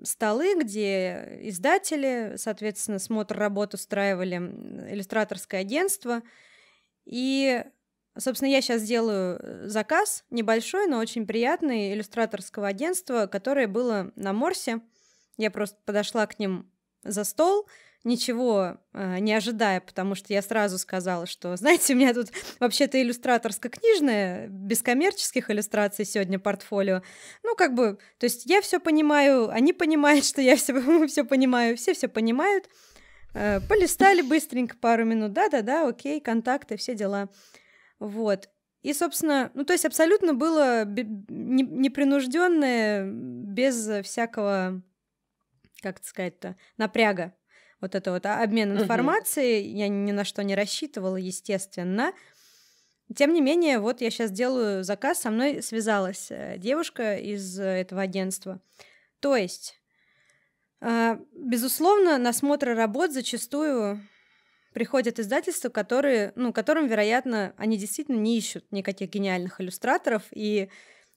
столы, где издатели, соответственно, смотр работ устраивали иллюстраторское агентство, и Собственно, я сейчас сделаю э, заказ небольшой, но очень приятный иллюстраторского агентства, которое было на Морсе. Я просто подошла к ним за стол, ничего э, не ожидая, потому что я сразу сказала, что, знаете, у меня тут вообще-то иллюстраторско-книжная, без коммерческих иллюстраций сегодня портфолио. Ну, как бы, то есть я все понимаю, они понимают, что я все, <laughs> все понимаю, все все понимают. Э, полистали быстренько пару минут, да-да-да, окей, контакты, все дела. Вот. И, собственно, ну, то есть абсолютно было непринужденное, без всякого, как это сказать-то, напряга. Вот это вот а, обмен информацией. Uh-huh. Я ни на что не рассчитывала, естественно. Тем не менее, вот я сейчас делаю заказ, со мной связалась э, девушка из этого агентства. То есть, э, безусловно, насмотры работ зачастую приходят издательства, которые, ну, которым, вероятно, они действительно не ищут никаких гениальных иллюстраторов, и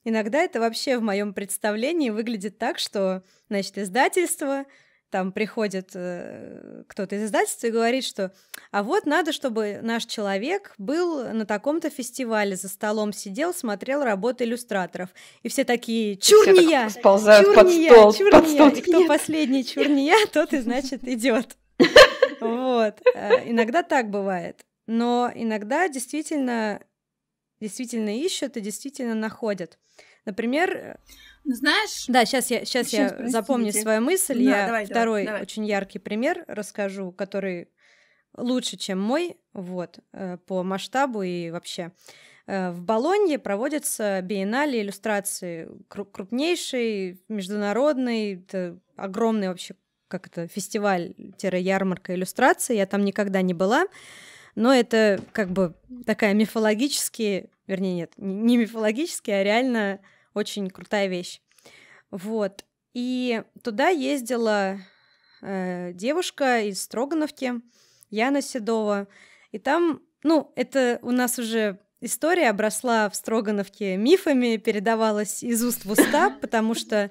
иногда это вообще в моем представлении выглядит так, что, значит, издательство, там приходит э, кто-то из издательства и говорит, что а вот надо, чтобы наш человек был на таком-то фестивале, за столом сидел, смотрел работы иллюстраторов. И все такие, чур не я, чур не я, чур не я. И кто последний чур не я, тот и, значит, идет. <laughs> Вот. Э, иногда так бывает. Но иногда действительно, действительно ищут и действительно находят. Например, э, ну, знаешь... Да, сейчас я, сейчас, сейчас я запомню свою мысль. Да, я давай, второй давай. очень яркий пример расскажу, который лучше, чем мой, вот, э, по масштабу и вообще. В Болонье проводится биеннале иллюстрации, крупнейший, международный, это огромный вообще как это, фестиваль-ярмарка иллюстрации, я там никогда не была. но это как бы такая мифологически, вернее, нет, не мифологически, а реально очень крутая вещь. Вот. И туда ездила э, девушка из Строгановки, Яна Седова. И там, ну, это у нас уже история обросла в Строгановке мифами, передавалась из уст в уста, потому что,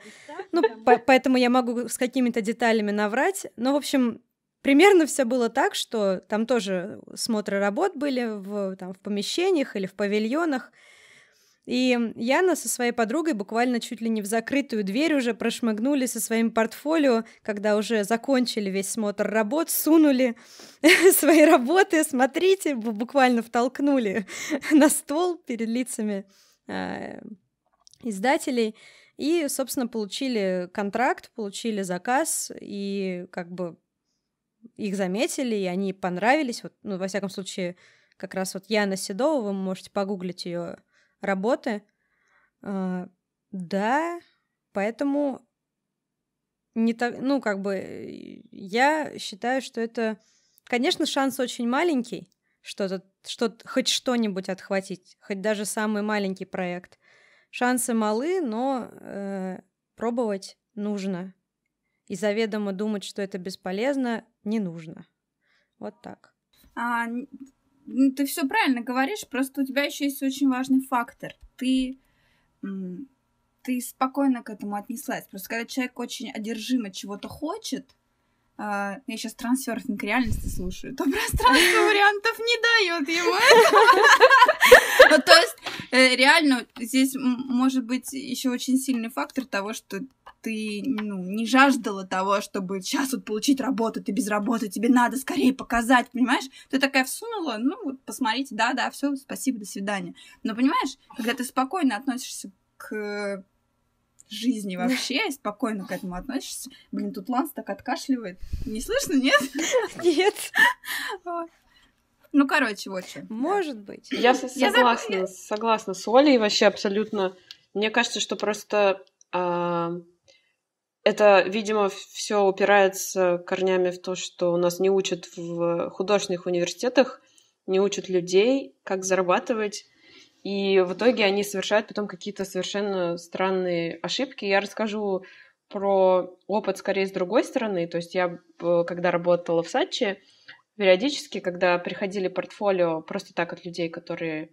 ну, по поэтому я могу с какими-то деталями наврать. Но, в общем, примерно все было так, что там тоже смотры работ были в, там, в помещениях или в павильонах. И Яна со своей подругой буквально чуть ли не в закрытую дверь уже прошмыгнули со своим портфолио, когда уже закончили весь смотр работ, сунули <laughs> свои работы, смотрите, буквально втолкнули <laughs> на стол перед лицами э, издателей. И, собственно, получили контракт, получили заказ, и как бы их заметили, и они понравились. Вот, ну, во всяком случае, как раз вот Яна Седова, вы можете погуглить ее работы. А, да, поэтому не так, ну, как бы, я считаю, что это, конечно, шанс очень маленький, что-то, что хоть что-нибудь отхватить, хоть даже самый маленький проект. Шансы малы, но э, пробовать нужно. И заведомо думать, что это бесполезно, не нужно. Вот так. А, ну, ты все правильно говоришь, просто у тебя еще есть очень важный фактор. Ты, ты спокойно к этому отнеслась. Просто когда человек очень одержимо чего-то хочет, я сейчас трансерфинг реальности слушаю, то пространство <laughs> вариантов не дает ему <laughs> То есть, э, реально, здесь может быть еще очень сильный фактор того, что ты ну, не жаждала того, чтобы сейчас вот получить работу, ты без работы, тебе надо скорее показать, понимаешь? Ты такая всунула, ну вот посмотрите, да-да, все, спасибо, до свидания. Но понимаешь, когда ты спокойно относишься к жизни вообще, и спокойно к этому относишься. Блин, тут Ланс так откашливает. Не слышно, нет? Нет. Ну, короче, вот что. Может быть. Я согласна, согласна с Олей вообще абсолютно. Мне кажется, что просто а, это, видимо, все упирается корнями в то, что у нас не учат в художественных университетах, не учат людей, как зарабатывать. И в итоге они совершают потом какие-то совершенно странные ошибки. Я расскажу про опыт скорее с другой стороны. То есть я, когда работала в Сачи, периодически, когда приходили портфолио просто так от людей, которые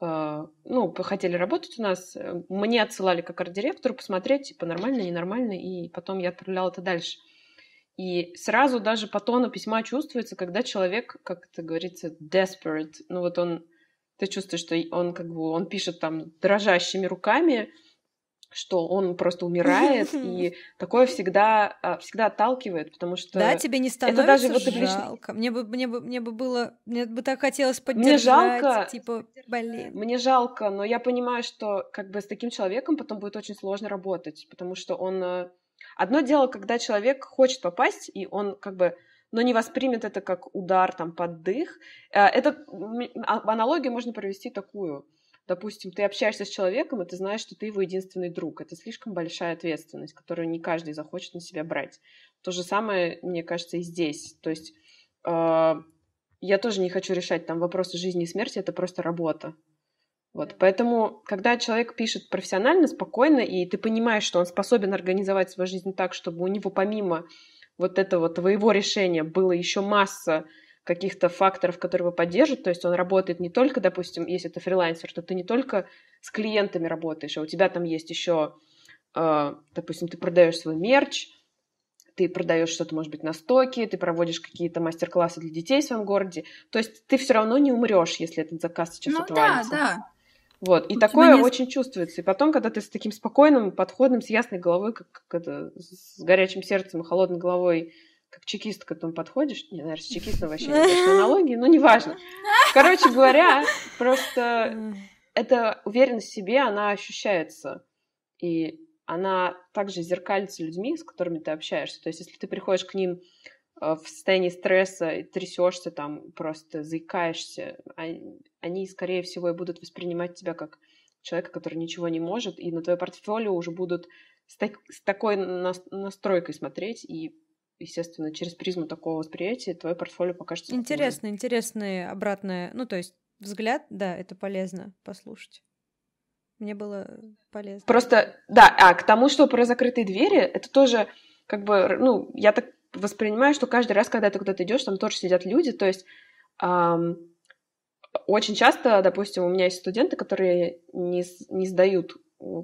а, ну, хотели работать у нас, э, мне отсылали как арт-директору посмотреть, типа, нормально, ненормально, и потом я отправляла это дальше. И сразу даже по тону письма чувствуется, когда человек, как это говорится, desperate, ну вот он, ты чувствуешь, что он как бы, он пишет там дрожащими руками, что он просто умирает, <laughs> и такое всегда, а, всегда отталкивает, потому что... Да, тебе не становится это даже вот жалко. Мне бы, мне, бы, мне бы было... Мне бы так хотелось поддержать. Мне жалко. Типа, блин. Мне жалко, но я понимаю, что как бы с таким человеком потом будет очень сложно работать, потому что он... Э, одно дело, когда человек хочет попасть, и он как бы но не воспримет это как удар там под дых. Э, это а, аналогию можно провести такую допустим, ты общаешься с человеком, и ты знаешь, что ты его единственный друг. Это слишком большая ответственность, которую не каждый захочет на себя брать. То же самое, мне кажется, и здесь. То есть э, я тоже не хочу решать там вопросы жизни и смерти, это просто работа. Вот, поэтому, когда человек пишет профессионально, спокойно, и ты понимаешь, что он способен организовать свою жизнь так, чтобы у него помимо вот этого твоего решения было еще масса каких-то факторов, которые его поддержат. То есть он работает не только, допустим, если ты фрилансер, то ты не только с клиентами работаешь, а у тебя там есть еще, э, допустим, ты продаешь свой мерч, ты продаешь что-то, может быть, на стоке, ты проводишь какие-то мастер-классы для детей в своем городе. То есть ты все равно не умрешь, если этот заказ сейчас ну, отвалится. Да, да. Вот, и у такое не... очень чувствуется. И потом, когда ты с таким спокойным подходом, с ясной головой, как, как это, с горячим сердцем и холодной головой как чекист к этому подходишь. Не, наверное, с чекистом вообще не точно <laughs> аналогии, но неважно. Короче говоря, просто <laughs> эта уверенность в себе, она ощущается. И она также зеркалится людьми, с которыми ты общаешься. То есть, если ты приходишь к ним в состоянии стресса, трясешься там, просто заикаешься, они, скорее всего, и будут воспринимать тебя как человека, который ничего не может, и на твое портфолио уже будут с, так, с такой настройкой смотреть и естественно, через призму такого восприятия твое портфолио покажется. Интересно, интересный обратное, ну, то есть взгляд, да, это полезно послушать. Мне было полезно. Просто, да, а к тому, что про закрытые двери, это тоже, как бы, ну, я так воспринимаю, что каждый раз, когда ты куда-то идешь, там тоже сидят люди, то есть эм, очень часто, допустим, у меня есть студенты, которые не, не сдают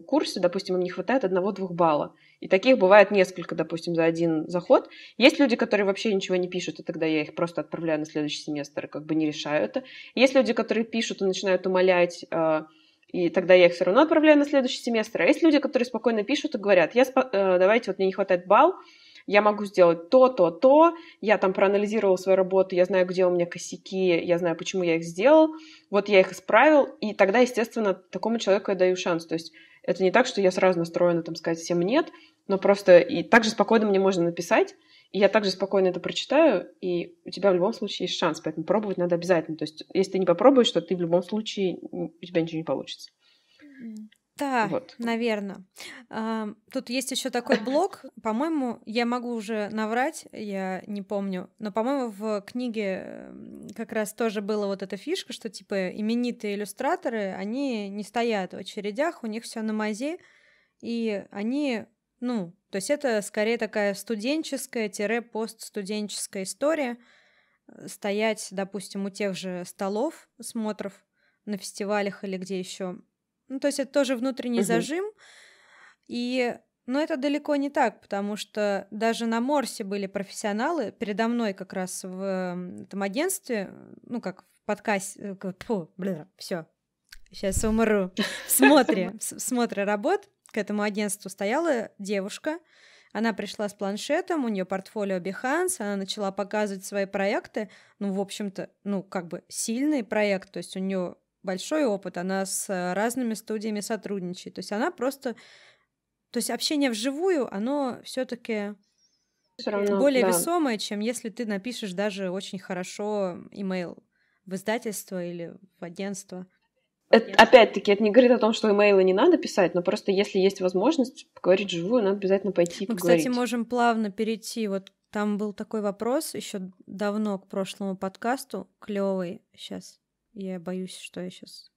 курсе, допустим, им не хватает одного-двух балла. И таких бывает несколько, допустим, за один заход. Есть люди, которые вообще ничего не пишут, и тогда я их просто отправляю на следующий семестр, как бы не решаю это. Есть люди, которые пишут и начинают умолять, э, и тогда я их все равно отправляю на следующий семестр. А есть люди, которые спокойно пишут и говорят, я э, давайте, вот мне не хватает балл, я могу сделать то, то, то, я там проанализировал свою работу, я знаю, где у меня косяки, я знаю, почему я их сделал, вот я их исправил, и тогда, естественно, такому человеку я даю шанс. То есть это не так, что я сразу настроена там сказать всем нет, но просто и так же спокойно мне можно написать, и я также спокойно это прочитаю, и у тебя в любом случае есть шанс, поэтому пробовать надо обязательно. То есть если ты не попробуешь, то ты в любом случае, у тебя ничего не получится. Да, вот. наверное. Тут есть еще такой <laughs> блок. По-моему, я могу уже наврать, я не помню. Но, по-моему, в книге как раз тоже была вот эта фишка, что типа именитые иллюстраторы, они не стоят в очередях, у них все на мазе, и они, ну, то есть это скорее такая студенческая-постстуденческая история. Стоять, допустим, у тех же столов, смотров на фестивалях или где еще ну, то есть это тоже внутренний угу. зажим. И но это далеко не так, потому что даже на Морсе были профессионалы, передо мной как раз в этом агентстве, ну, как в подкасте, э, фу, блин, все, сейчас умру, в смотре, <laughs> в смотре работ к этому агентству стояла девушка, она пришла с планшетом, у нее портфолио Behance, она начала показывать свои проекты, ну, в общем-то, ну, как бы сильный проект, то есть у нее большой опыт, она с э, разными студиями сотрудничает. То есть она просто... То есть общение вживую, оно все таки более да. весомое, чем если ты напишешь даже очень хорошо имейл в издательство или в агентство. Это, опять-таки, это не говорит о том, что имейлы не надо писать, но просто если есть возможность поговорить вживую, надо обязательно пойти и Мы, поговорить. кстати, можем плавно перейти. Вот там был такой вопрос еще давно к прошлому подкасту, клевый сейчас. Я боюсь, что я сейчас...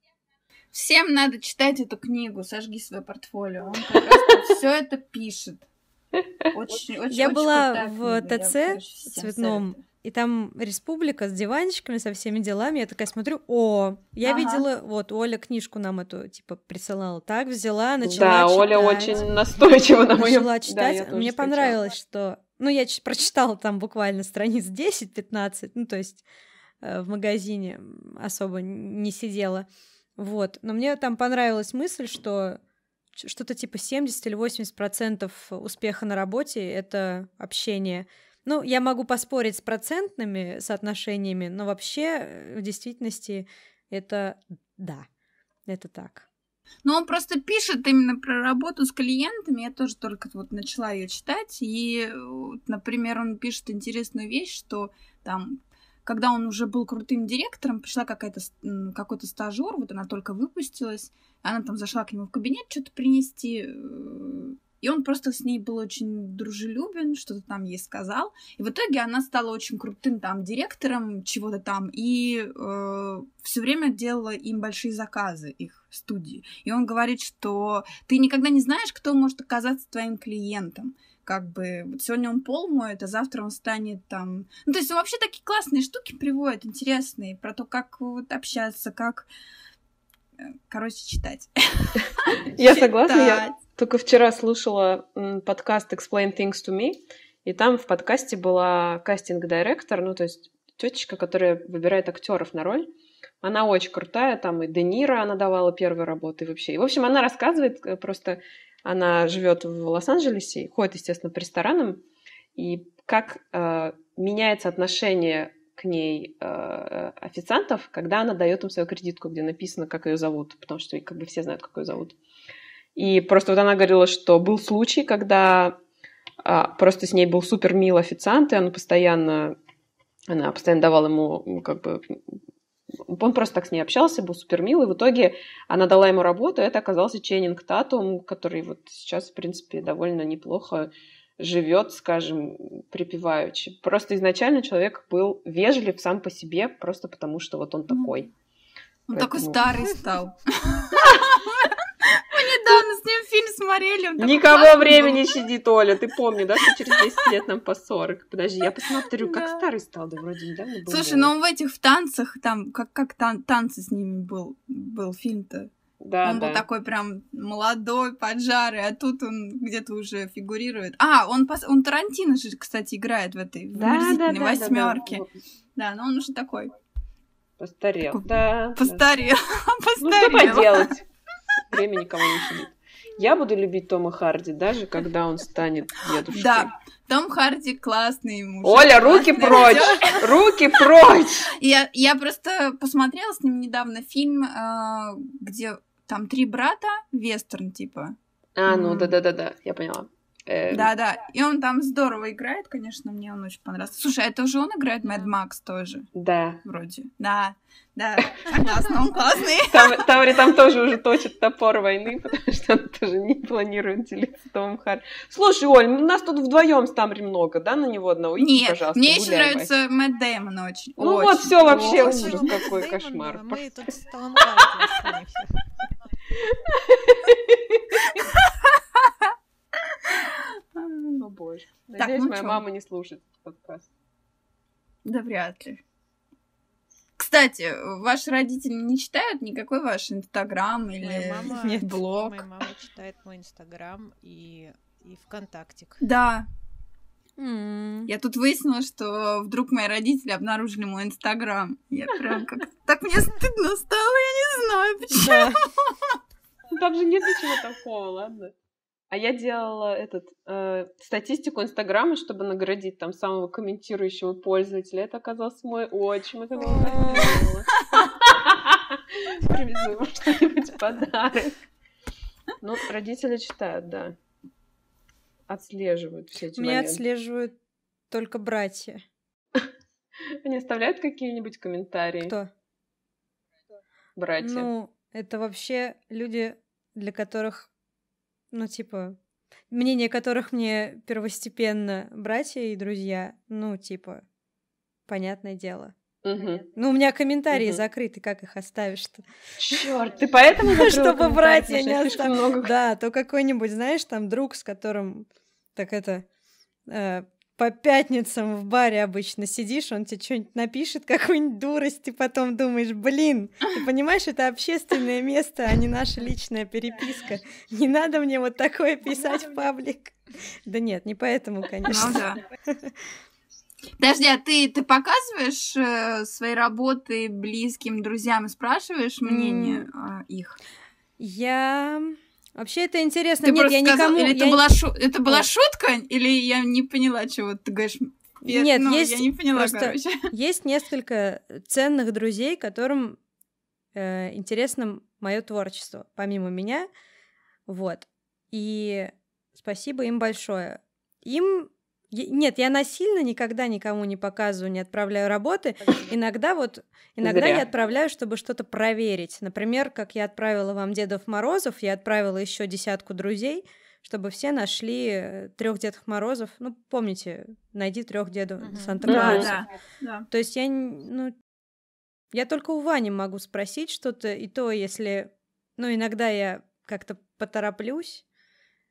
Всем надо читать эту книгу, сожги свое портфолио. Он все это пишет. Очень, очень, я очень была в ТЦ цветном, и там республика с диванчиками, со всеми делами. Я такая смотрю, о, я ага. видела, вот Оля книжку нам эту, типа, присылала. Так, взяла, начала Да, читать. Оля очень настойчиво на моем... Начала читать. Да, Мне понравилось, что... Ну, я прочитала там буквально страниц 10-15, ну, то есть в магазине особо не сидела. Вот. Но мне там понравилась мысль, что что-то типа 70 или 80 процентов успеха на работе — это общение. Ну, я могу поспорить с процентными соотношениями, но вообще э, в действительности это да, это так. Ну, он просто пишет именно про работу с клиентами. Я тоже только вот начала ее читать. И, например, он пишет интересную вещь, что там когда он уже был крутым директором, пришла какая-то какой-то стажер, вот она только выпустилась, она там зашла к нему в кабинет что-то принести, э, и он просто с ней был очень дружелюбен, что-то там ей сказал. И в итоге она стала очень крутым там директором чего-то там. И э, все время делала им большие заказы, их студии. И он говорит, что ты никогда не знаешь, кто может оказаться твоим клиентом как бы вот сегодня он пол моет, а завтра он станет там... Ну, то есть он вообще такие классные штуки приводит, интересные, про то, как вот общаться, как... Э, короче, читать. <laughs> Я согласна, я только вчера слушала подкаст Explain Things to Me, и там в подкасте была кастинг-директор, ну, то есть тетечка, которая выбирает актеров на роль. Она очень крутая, там и Де Ниро она давала первые работы вообще. И, в общем, она рассказывает э, просто она живет в Лос-Анджелесе, ходит, естественно, по ресторанам, и как э, меняется отношение к ней э, официантов, когда она дает им свою кредитку, где написано, как ее зовут, потому что как бы все знают, как ее зовут. И просто вот она говорила, что был случай, когда э, просто с ней был супер милый официант, и он постоянно, она постоянно давала ему как бы он просто так с ней общался, был супер милый. В итоге она дала ему работу, и это оказался Ченнинг Татум, который вот сейчас, в принципе, довольно неплохо живет, скажем, припеваючи. Просто изначально человек был вежлив сам по себе, просто потому что вот он такой. Он Поэтому... такой старый стал. <laughs> <laughs> Мы недавно с ним фильм смотрели. Никого времени сидит, Оля. Ты помни, да, что через 10 лет нам по 40. Подожди, я посмотрю, как старый стал, да вроде недавно был. Слушай, ну он в этих в танцах, там, как, как танцы с ними был, был фильм-то. Да, он да. был такой прям молодой, поджарый, а тут он где-то уже фигурирует. А, он, пос... он Тарантино же, кстати, играет в этой да, да, да, восьмерке. Да, да. да, но он уже такой. Постарел. Такой... Да. Постарел. Да. <laughs> Ну что поделать? Время никого не сидит. Я буду любить Тома Харди, даже когда он станет дедушкой. Да, том Харди классный муж. Оля, руки прочь! Руки прочь! Я, я просто посмотрела с ним недавно фильм, э, где там три брата, вестерн типа. А, ну да-да-да-да, я поняла. Эм. Да-да, и он там здорово играет, конечно, мне он очень понравился. Слушай, а это уже он играет Мэд Макс тоже? Да. Вроде. Да, да, <laughs> согласна, он классный. Там, Таври там тоже уже точит топор войны, потому что он тоже не планирует делиться Томом Харди. Слушай, Оль, у нас тут вдвоем с Тамри много, да, на него одного? Иди, Нет, пожалуйста, мне еще нравится Мэтт Дэймон очень. Ну очень, вот, все вообще ужас какой кошмар. Мы тут с Томом Харди <laughs> <laughs> О боже. Надеюсь, ну моя мама не слушает подкаст. Да вряд ли. Кстати, ваши родители не читают никакой ваш инстаграм или моя мама, <laughs> Нет. блог? Моя мама читает мой инстаграм и, и ВКонтактик. Да. Mm. Я тут выяснила, что вдруг мои родители обнаружили мой инстаграм. Я прям как так мне стыдно стало, я не знаю почему. Там же нет ничего такого, ладно? А я делала этот э, статистику Инстаграма, чтобы наградить там самого комментирующего пользователя. Это оказался мой отчим. Это было <laughs> Привезу ему что-нибудь подарок. Ну, родители читают, да. Отслеживают все эти Меня отслеживают только братья. Они оставляют какие-нибудь комментарии? Кто? Братья. Ну, это вообще люди, для которых ну, типа, мнение которых мне первостепенно братья и друзья, ну, типа, понятное дело. Угу. Ну, у меня комментарии угу. закрыты, как их оставишь-то? Черт, ты поэтому <laughs> Чтобы братья не оставили. Да, то какой-нибудь, знаешь, там друг, с которым так это э, по пятницам в баре обычно сидишь, он тебе что-нибудь напишет, <laughs> какую-нибудь дурость, и потом думаешь, блин, ты <laughs> понимаешь, это общественное место, а не наша личная переписка. Не надо мне вот такое писать в паблик. Да нет, не поэтому, конечно. Ну да. <laughs> Подожди, а ты, ты показываешь э, свои работы близким друзьям и спрашиваешь мнение э, их? Я Вообще это интересно. Ты Нет, я сказал, никому... Или это, я... была шу... это была шутка? Или я не поняла, чего ты говоришь? Нет, ну, есть... Я не поняла, короче. <laughs> Есть несколько ценных друзей, которым э, интересно мое творчество, помимо меня. Вот. И спасибо им большое. Им нет, я насильно никогда никому не показываю, не отправляю работы. Иногда вот, иногда Зря. я отправляю, чтобы что-то проверить. Например, как я отправила вам Дедов Морозов, я отправила еще десятку друзей, чтобы все нашли трех Дедов Морозов. Ну, помните, найди трех Дедов угу. Санта-Клауса. Да, да, да. То есть я, ну, я только у Вани могу спросить что-то, и то, если, ну, иногда я как-то потороплюсь,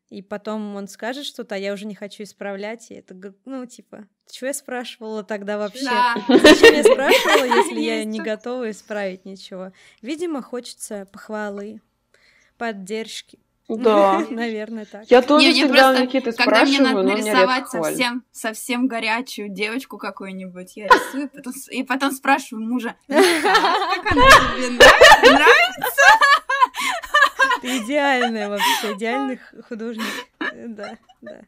и потом он скажет что-то, а я уже не хочу исправлять, и это, ну, типа, что я спрашивала тогда вообще? Да. Зачем я спрашивала, <laughs> если я не готова исправить ничего? Видимо, хочется похвалы, поддержки. Да. <laughs> Наверное, так. Я тоже не, всегда у Никиты Когда мне надо нарисовать совсем, совсем горячую девочку какую-нибудь, я рисую, потом, и потом спрашиваю мужа, как она тебе нравится? <laughs> Ты идеальная вообще, идеальный художник. Да, да.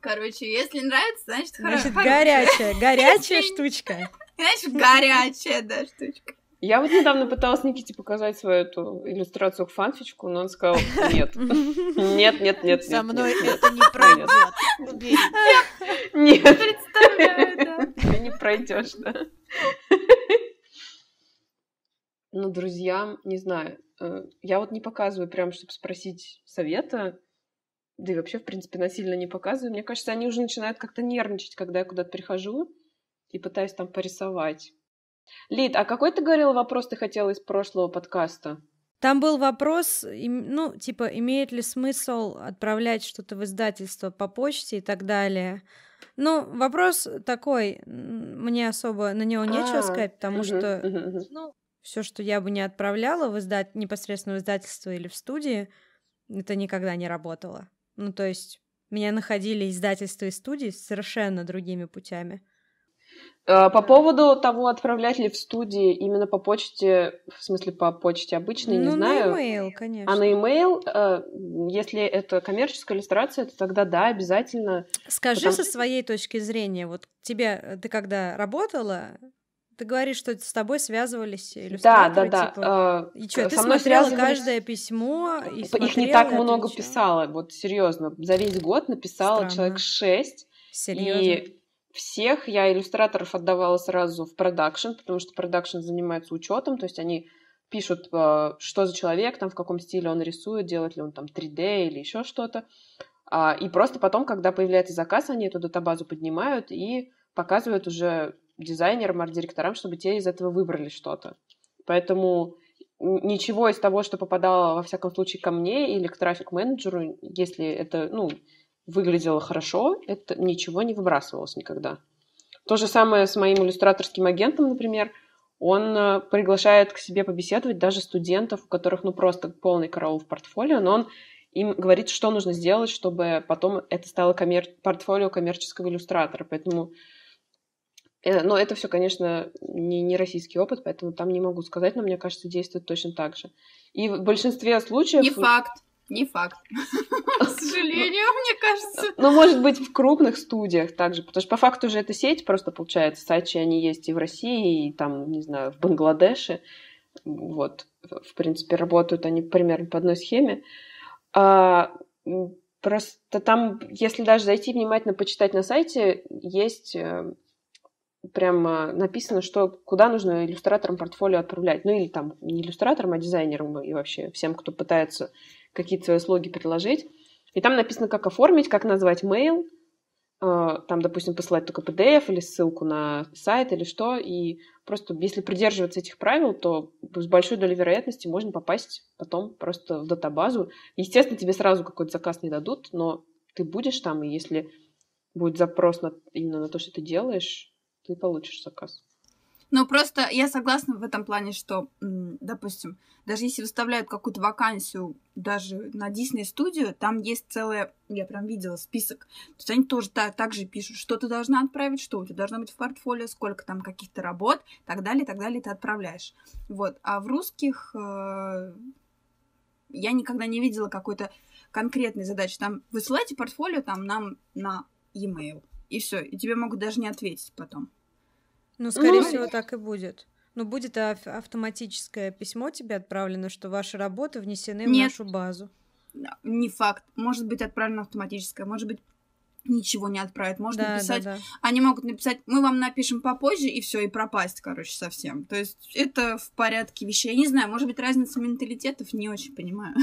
Короче, если нравится, значит, Значит, горячая, горячая штучка. Значит, горячая, да, штучка. Я вот недавно пыталась Никите показать свою эту иллюстрацию к фанфичку, но он сказал нет. Нет, нет, нет, Со мной это не пройдет. Нет. Представляю, да. Ты не пройдешь, да. Ну, друзьям, не знаю, я вот не показываю прям, чтобы спросить совета. да и вообще, в принципе, насильно не показываю. Мне кажется, они уже начинают как-то нервничать, когда я куда-то прихожу и пытаюсь там порисовать. Лид, а какой ты говорила вопрос ты хотела из прошлого подкаста? Там был вопрос, ну, типа, имеет ли смысл отправлять что-то в издательство по почте и так далее. Ну, вопрос такой, мне особо на него нечего а, сказать, потому угу, что, угу, ну, все, что я бы не отправляла в издать непосредственно в издательство или в студии, это никогда не работало. Ну, то есть меня находили издательства и студии совершенно другими путями. Э, по поводу того, отправлять ли в студии именно по почте, в смысле по почте обычной, ну, не знаю. на e-mail, конечно. А на e-mail, э, если это коммерческая иллюстрация, то тогда да, обязательно. Скажи потому... со своей точки зрения, вот тебе, э, ты когда работала, ты говоришь, что с тобой связывались иллюстраторы, да, да, типа, да. и что, ты смотрела каждое письмо и Их не так много писала, вот серьезно. За весь год написала Странно. человек шесть. Серьезно? И всех я иллюстраторов отдавала сразу в продакшн, потому что продакшн занимается учетом, то есть они пишут, э, что за человек, там, в каком стиле он рисует, делает ли он там 3D или еще что-то. А, и просто потом, когда появляется заказ, они эту датабазу поднимают и показывают уже дизайнерам, арт-директорам, чтобы те из этого выбрали что-то. Поэтому ничего из того, что попадало, во всяком случае, ко мне или к трафик-менеджеру, если это, ну, выглядело хорошо, это ничего не выбрасывалось никогда. То же самое с моим иллюстраторским агентом, например. Он э, приглашает к себе побеседовать даже студентов, у которых ну просто полный караул в портфолио, но он им говорит, что нужно сделать, чтобы потом это стало коммер... портфолио коммерческого иллюстратора. Поэтому но это все, конечно, не, не российский опыт, поэтому там не могу сказать, но мне кажется, действует точно так же. И в большинстве случаев... Не факт. Не факт. <laughs> К сожалению, мне кажется. Ну, может быть, в крупных студиях также, потому что по факту же эта сеть просто получается. Сачи, они есть и в России, и там, не знаю, в Бангладеше. Вот, в принципе, работают они примерно по одной схеме. А, просто там, если даже зайти внимательно почитать на сайте, есть э, прямо написано, что куда нужно иллюстраторам портфолио отправлять. Ну или там не иллюстраторам, а дизайнерам и вообще всем, кто пытается какие-то свои слоги приложить. И там написано, как оформить, как назвать mail, э, там, допустим, посылать только PDF или ссылку на сайт или что, и просто если придерживаться этих правил, то с большой долей вероятности можно попасть потом просто в датабазу. Естественно, тебе сразу какой-то заказ не дадут, но ты будешь там, и если будет запрос на, именно на то, что ты делаешь, ты получишь заказ. Ну, просто я согласна в этом плане, что, допустим, даже если выставляют какую-то вакансию даже на Disney студию, там есть целая, я прям видела список, то есть они тоже так, так же пишут, что ты должна отправить, что у тебя должно быть в портфолио, сколько там каких-то работ, так далее, так далее, ты отправляешь. Вот. А в русских э, я никогда не видела какой-то конкретной задачи. Там высылайте портфолио там нам на e-mail, и все, и тебе могут даже не ответить потом. Ну, скорее ну, всего, так и будет. Но будет автоматическое письмо тебе отправлено, что ваши работы внесены Нет. в нашу базу. Не факт. Может быть отправлено автоматическое, может быть ничего не отправят. Можно да, написать. Да, да. Они могут написать, мы вам напишем попозже, и все, и пропасть, короче, совсем. То есть это в порядке вещей. Я не знаю, может быть, разница менталитетов, не очень понимаю.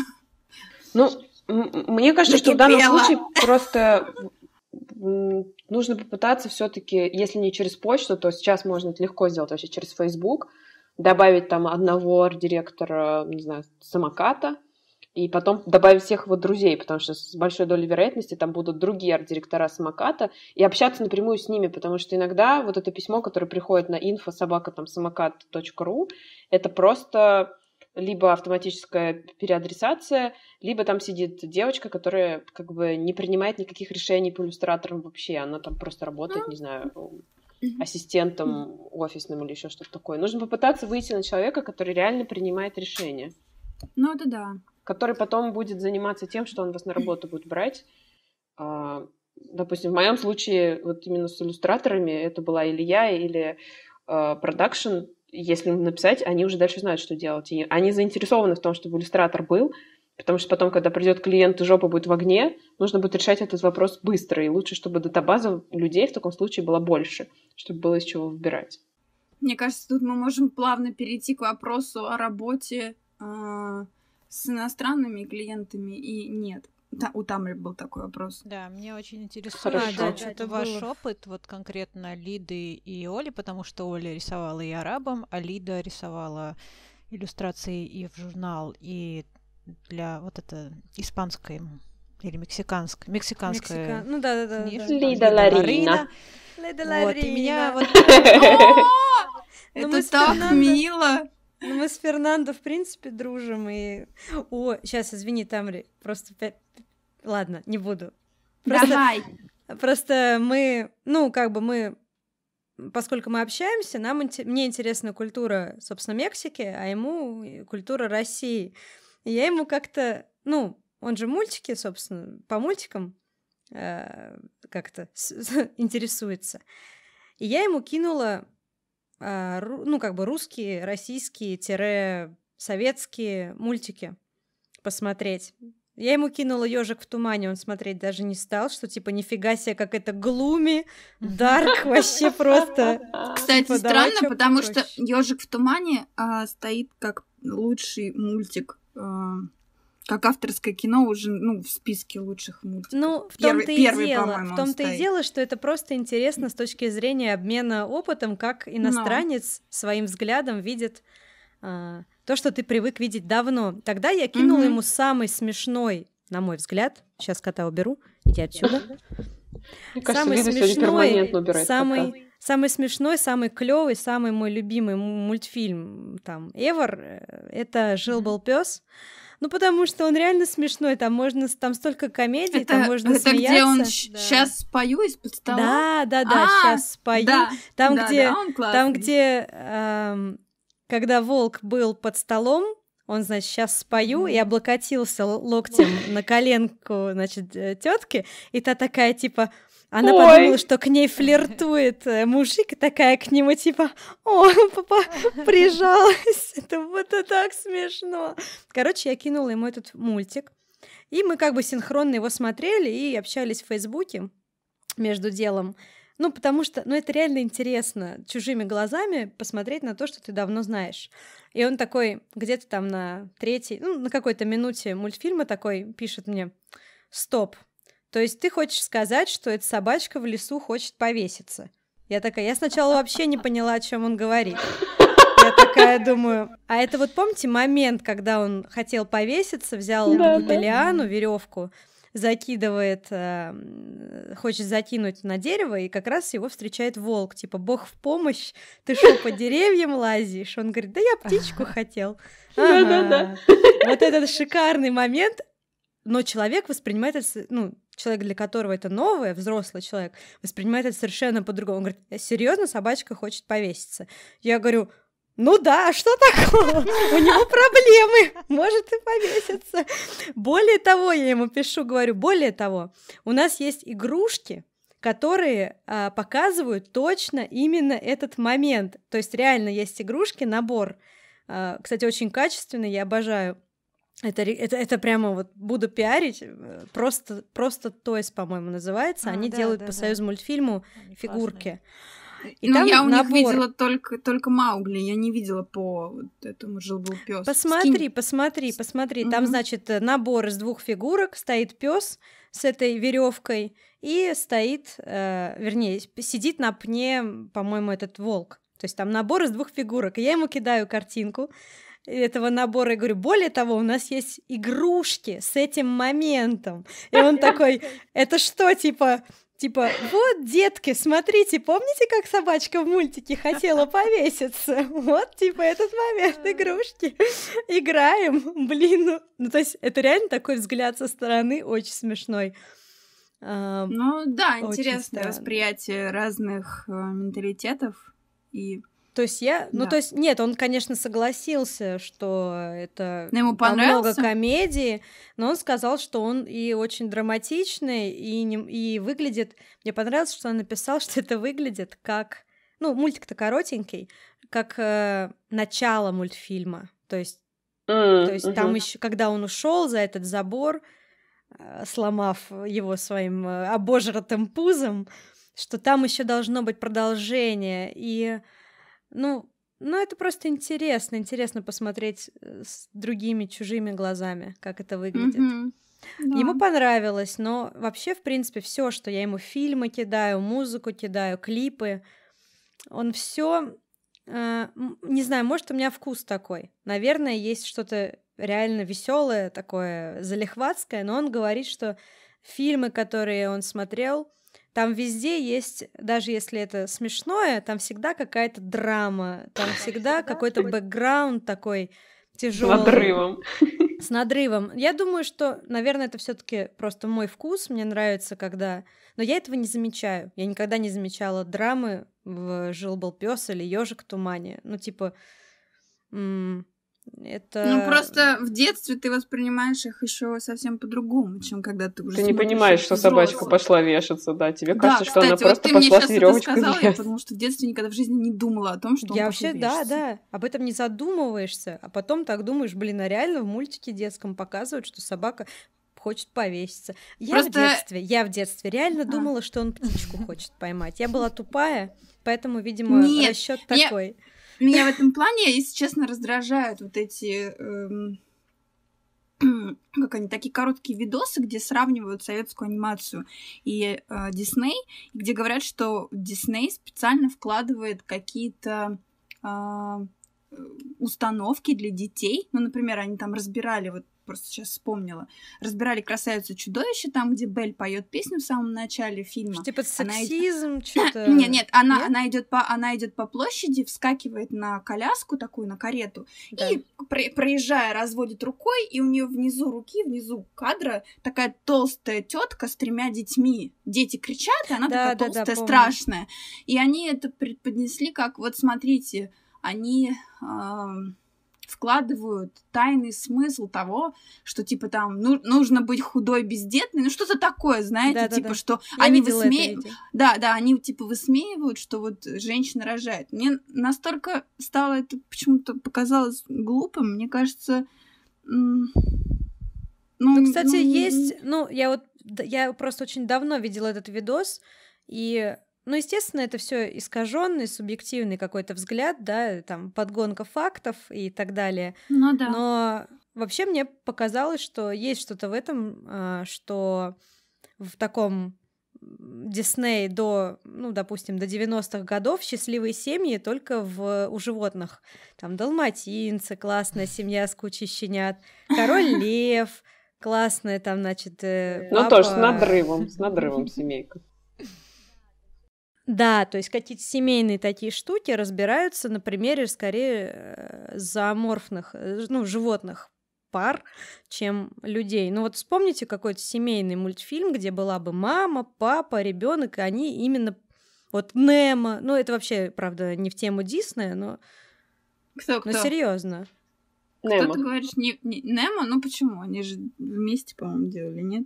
Ну, мне кажется, что в данном случае просто нужно попытаться все-таки, если не через почту, то сейчас можно это легко сделать вообще через Facebook, добавить там одного арт-директора, не знаю, самоката, и потом добавить всех его друзей, потому что с большой долей вероятности там будут другие арт-директора самоката, и общаться напрямую с ними, потому что иногда вот это письмо, которое приходит на info собака там самокат.ру, это просто либо автоматическая переадресация, либо там сидит девочка, которая как бы не принимает никаких решений по иллюстраторам вообще. Она там просто работает, не знаю, ассистентом офисным или еще что-то такое. Нужно попытаться выйти на человека, который реально принимает решения. Ну, это да. Который потом будет заниматься тем, что он вас на работу будет брать. А, допустим, в моем случае, вот именно с иллюстраторами, это была или я, или продакшн, если написать, они уже дальше знают, что делать. И они заинтересованы в том, чтобы иллюстратор был, потому что потом, когда придет клиент и жопа будет в огне, нужно будет решать этот вопрос быстро. И лучше, чтобы датабаза людей в таком случае была больше, чтобы было из чего выбирать. Мне кажется, тут мы можем плавно перейти к вопросу о работе э, с иностранными клиентами и нет. Та, у Тамри был такой вопрос. Да, мне очень интересует Хорошо. да, Да, что-то это ваш было. опыт, вот конкретно Лиды и Оли, потому что Оля рисовала и арабам, а Лида рисовала иллюстрации и в журнал, и для вот это испанской или мексиканской, мексиканская Мексика- Ну да, да, да. книжка, да. Лида Ларина. Леда Вот, и меня Ларина. вот <laughs> <laughs> Ну, Это так мило! Ну, мы с Фернандо, в принципе, дружим, и... О, сейчас, извини, Тамри, просто... Ладно, не буду. Просто, Давай! просто мы, ну, как бы мы... Поскольку мы общаемся, нам, мне интересна культура, собственно, Мексики, а ему культура России. И я ему как-то, ну, он же мультики, собственно, по мультикам э, как-то интересуется. И я ему кинула, ну, как бы русские, российские, советские мультики посмотреть. Я ему кинула ежик в тумане, он смотреть даже не стал, что типа нифига себе, как это глуми, дарк, вообще просто. Кстати, Типа, странно, потому что. Ежик в тумане а, стоит как лучший мультик, а, как авторское кино уже ну, в списке лучших мультиков. Ну, в Первый- том-то и первый, дело, в том-то и дело, что это просто интересно с точки зрения обмена опытом, как иностранец своим взглядом видит а, то, что ты привык видеть давно. Тогда я кинула Мгм. ему самый смешной, на мой взгляд, сейчас кота уберу, иди отсюда. Мне кажется, Самый смешной, кота. самый, самый смешной, самый клевый, самый мой любимый мультфильм там ever э, это жил был пес. Ну, потому что он реально смешной, там можно, там столько комедий, Это, там можно это смеяться. где он Да. сейчас спою из-под стола? Да, да, да, А, сейчас спою. Да, там, да, где, да, там, где, эм, когда волк был под столом, он, значит, сейчас спою и облокотился локтем на коленку, значит, тетки, и та такая, типа, она Ой. подумала, что к ней флиртует э, мужик, и такая к нему, типа, о, папа, <laughs> прижалась. Это вот это так смешно. Короче, я кинула ему этот мультик, и мы как бы синхронно его смотрели и общались в Фейсбуке между делом. Ну, потому что, ну, это реально интересно чужими глазами посмотреть на то, что ты давно знаешь. И он такой, где-то там на третьей, ну, на какой-то минуте мультфильма такой пишет мне, стоп, то есть ты хочешь сказать, что эта собачка в лесу хочет повеситься? Я такая, я сначала вообще не поняла, о чем он говорит. Я такая думаю, а это вот помните момент, когда он хотел повеситься, взял Да, какую-то да. лиану, веревку, закидывает, э, хочет закинуть на дерево, и как раз его встречает волк, типа, бог в помощь, ты что, по деревьям лазишь? Он говорит, да я птичку хотел. Да-да-да. Вот этот шикарный момент, но человек воспринимает это, ну, человек, для которого это новое, взрослый человек, воспринимает это совершенно по-другому. Он говорит, серьезно, собачка хочет повеситься. Я говорю, ну да, а что такого? У него проблемы, может и повеситься. Более того, я ему пишу, говорю, более того, у нас есть игрушки, которые а, показывают точно именно этот момент. То есть реально есть игрушки, набор. А, кстати, очень качественный, я обожаю. Это, это, это прямо вот буду пиарить. э, Просто, просто Toys, по-моему, называется. А, Они да, делают да, по да. союз мультфильму Они классные. фигурки. И ну, там я у них набор. видела только, только Маугли, я не видела по вот этому жил-был пес. Посмотри, посмотри, посмотри. Там, Мгм. значит, э, набор из двух фигурок, стоит пес с этой веревкой и стоит, э, вернее, сидит на пне, по-моему, этот волк. То есть там набор из двух фигурок. И я ему кидаю картинку этого набора и говорю, более того, у нас есть игрушки с этим моментом. И он такой, это что, типа, Типа, вот, детки, смотрите, помните, как собачка в мультике хотела повеситься? Вот, типа, этот момент игрушки. Играем, блин. Ну, ну, то есть, это реально такой взгляд со стороны, очень смешной. Ну да, Очень интересное странно. восприятие разных э, менталитетов. И То есть я, ну Да. то есть нет, он, конечно, согласился, что это Но ему там много комедии, но он сказал, что он и очень драматичный и не- и выглядит. Мне понравилось, что он написал, <laughs> что это выглядит как, ну мультик-то коротенький, как э, начало мультфильма. То есть, М, то есть там мгм. еще, когда он ушел за этот забор, э, сломав его своим э, обожратым пузом, что там еще должно быть продолжение. И, ну, ну, это просто интересно. Интересно посмотреть э, с другими чужими глазами, как это выглядит. Мгм. Да. Ему понравилось, но вообще, в принципе, все, что я ему фильмы кидаю, музыку кидаю, клипы, он все, э, не знаю, может, у меня вкус такой. Наверное, есть что-то реально веселое, такое залихватское, но он говорит, что фильмы, которые он смотрел, там везде есть, даже если это смешное, там всегда какая-то драма, там всегда какой-то бэкграунд такой тяжелый. С надрывом. <laughs> С надрывом. Я думаю, что, наверное, это все-таки просто мой вкус. Мне нравится, когда. Но я этого не замечаю. Я никогда не замечала драмы в Жил был пес или ежик в тумане. Ну, типа. Это... Ну просто в детстве ты воспринимаешь их еще совсем по-другому, чем когда ты уже. Ты не понимаешь, что собачка пошла вешаться, да? Тебе кажется, да, что кстати, она вот просто ты пошла мне с веревочкой. сказала, я потому что в детстве никогда в жизни не думала о том, что я он вообще, да, да, об этом не задумываешься, а потом так думаешь, блин, а реально в мультике детском показывают, что собака хочет повеситься. Я Просто... в детстве, я в детстве реально а. думала, что он птичку хочет поймать. Я была тупая, поэтому, видимо, расчет такой. Меня в этом плане, если честно, раздражают вот эти... Эм, <clears throat> как они, такие короткие видосы, где сравнивают советскую анимацию и э, Дисней, где говорят, что Дисней специально вкладывает какие-то э, установки для детей. Ну, например, они там разбирали вот просто сейчас вспомнила. Разбирали «Красавицу чудовище», там, где Белль поет песню в самом начале фильма. Что, типа сексизм, она... что-то... Нет, нет, она, нет? она идет по, она идет по площади, вскакивает на коляску такую, на карету, да. и, про, проезжая, разводит рукой, и у нее внизу руки, внизу кадра такая толстая тетка с тремя детьми. Дети кричат, и она да, такая да, толстая, да, страшная. И они это преподнесли как, вот смотрите, они... Э, вкладывают тайный смысл того, что типа там ну, нужно быть худой, бездетной, ну что-то такое, знаете, да, типа да, да. что Я они высмеивают, да, да, они типа высмеивают, что вот женщина рожает. Мне настолько стало это почему-то показалось глупым, мне кажется. Ну, ну, кстати, ну... есть, ну, я вот, я просто очень давно видела этот видос, и ну, естественно, это все искаженный, субъективный какой-то взгляд, да, там подгонка фактов и так далее. Ну да. Но вообще мне показалось, что есть что-то в этом, а, что в таком Дисней до, ну, допустим, до 90-х годов счастливые семьи только в, у животных. Там далматинцы, классная семья с кучей щенят, король <laughs> лев, классная там, значит, папа... Э, ну, тоже с надрывом, с надрывом <laughs> семейка. Да, то есть какие-то семейные такие штуки разбираются на примере скорее э, зооморфных, э, ну, животных пар, чем людей. Ну вот вспомните какой-то семейный мультфильм, где была бы мама, папа, ребенок, и они именно вот Немо. Ну это вообще, правда, не в тему Диснея, но кто, кто? но серьезно. Немо. Кто ты говоришь не, не Немо? Ну почему? Они же вместе, по-моему, делали, нет?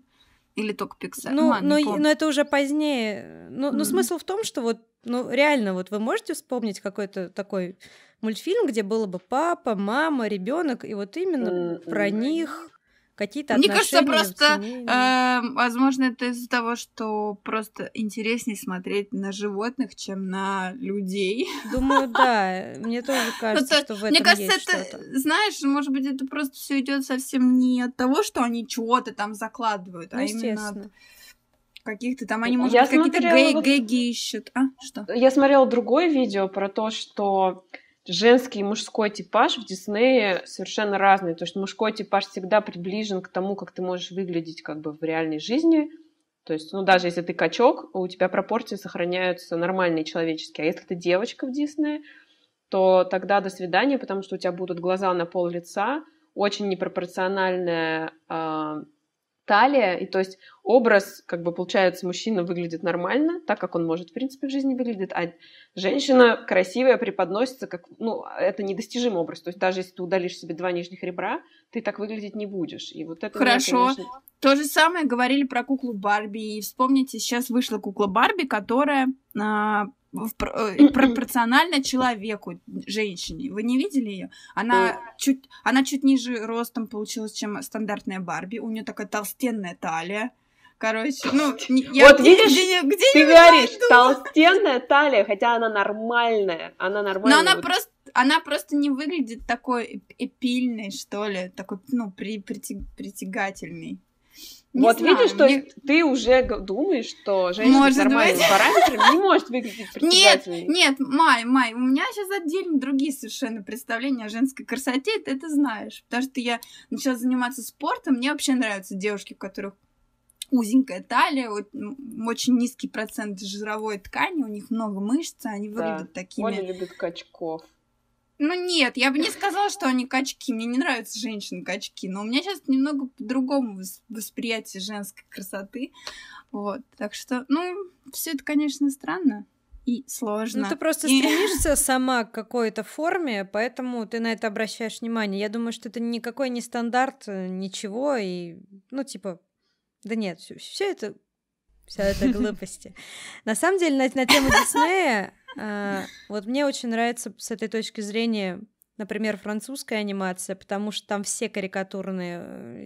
Или только Pixar? Ну, а, но, но это уже позднее. Ну, mm-hmm. но смысл в том, что вот, ну, реально, вот вы можете вспомнить какой-то такой мультфильм, где было бы папа, мама, ребенок, и вот именно mm-hmm. про них какие-то Мне кажется, просто, э, возможно, это из-за того, что просто интереснее смотреть на животных, чем на людей. <laughs> Думаю, да. Мне тоже ну, кажется, что в этом Мне кажется, есть это, знаешь, может быть, это просто все идет совсем не от того, что они чего-то там закладывают, а ну, именно от каких-то там они, может быть, какие-то гэги ищут. А, что? Я смотрела другое видео про то, что женский и мужской типаж в Диснее совершенно разные. То есть мужской типаж всегда приближен к тому, как ты можешь выглядеть как бы в реальной жизни. То есть, ну, даже если ты качок, у тебя пропорции сохраняются нормальные человеческие. А если ты девочка в Диснее, то тогда до свидания, потому что у тебя будут глаза на пол лица, очень непропорциональная э, талия, и то есть образ, как бы получается, мужчина выглядит нормально, так как он может, в принципе, в жизни выглядит, а женщина красивая преподносится как, ну, это недостижимый образ, то есть даже если ты удалишь себе два нижних ребра, ты так выглядеть не будешь, и вот это... Хорошо, меня, конечно... то же самое говорили про куклу Барби, и вспомните, сейчас вышла кукла Барби, которая а, пропорционально человеку, женщине. Вы не видели ее? Она чуть, она чуть ниже ростом получилась, чем стандартная Барби. У нее такая толстенная талия. Короче, ну, я вот видишь, где, где ты говоришь, найду? толстенная талия, хотя она нормальная, она нормальная. Но она вот. просто, она просто не выглядит такой эпильной, что ли, такой, ну, при, притягательной. Не вот знаю, видишь, то мне- есть ты уже думаешь, что женщина с Может нормальными быть. параметрами не может выглядеть <laughs> Нет, притягательной. нет, Май, Май, у меня сейчас отдельно другие совершенно представления о женской красоте, ты это знаешь. Потому что я начала заниматься спортом, мне вообще нравятся девушки, у которых узенькая талия, очень низкий процент жировой ткани, у них много мышц, они Да. выглядят такими... Оля любит качков. Ну нет, я бы не сказала, что они качки. Мне не нравятся женщины-качки. Но у меня сейчас немного по-другому вос- восприятие женской красоты. Вот. Так что, ну, все это, конечно, странно и сложно. Ну, ты просто И- <laughs> стремишься сама к какой-то форме, поэтому ты на это обращаешь внимание. Я думаю, что это никакой не стандарт, э, ничего, и, ну, типа, да нет, все это, все это <laughs> глупости. На самом деле, на, на тему Диснея, вот мне очень нравится с этой точки зрения, например, французская анимация, потому что там все карикатурные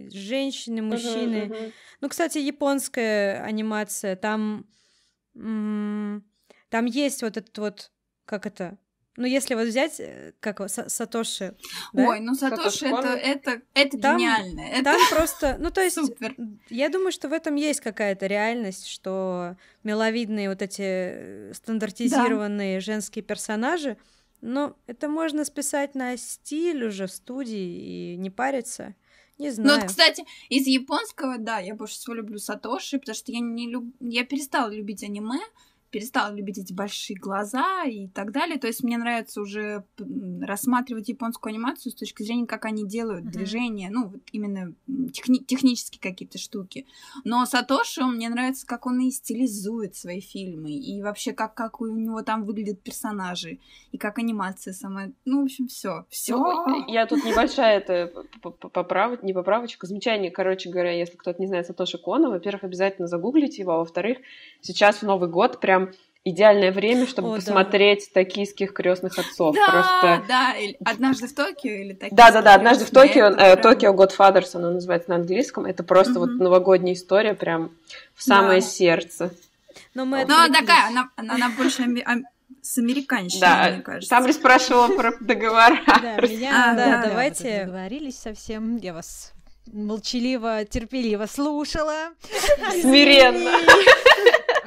э, женщины, мужчины. Ну, кстати, японская анимация, там, м, там есть вот этот вот, как это, ну, если вот взять, э, как Сатоши, да? Ой, ну Сатоши, это, это, это Там- гениально. Это там просто, ну, то есть, супер. я думаю, что в этом есть какая-то реальность, что миловидные вот эти э, стандартизированные женские персонажи, но это можно списать на стиль уже студии и не париться. Не Ну, знаю. вот, кстати, из японского, да, я больше всего люблю Сатоши, потому что я не люб... я перестала любить аниме, перестала любить эти большие глаза и так далее. То есть мне нравится уже рассматривать японскую анимацию с точки зрения, как они делают Мгм. движения, ну, вот именно техни- технические какие-то штуки. Но Сатоши, мне нравится, как он и стилизует свои фильмы, и вообще, как, как у него там выглядят персонажи, и как анимация сама. Ну, в общем, все. Все. Ну, я тут небольшая это поправочка, не поправочка, замечание, короче говоря, если кто-то не знает Сатоши Кона, во-первых, обязательно загуглите его, а во-вторых, сейчас в Новый год прям идеальное время, чтобы О, да. посмотреть токийских крестных отцов. Да, Просто да, или однажды в Токио или такие. Да, да, да, однажды в Токио, Это э, прям- Токио Godfathers, оно называется на английском. Это просто вот новогодняя история, прям в самое Да. сердце. Но мы Ну, она отвлеклись. такая, она, она, она больше с американщиной, Да, мне кажется. Сам ли спрашивала про договора? <laughs> Да, меня, А, да, да, давайте. договорились совсем. Я вас молчаливо, терпеливо слушала. Смиренно.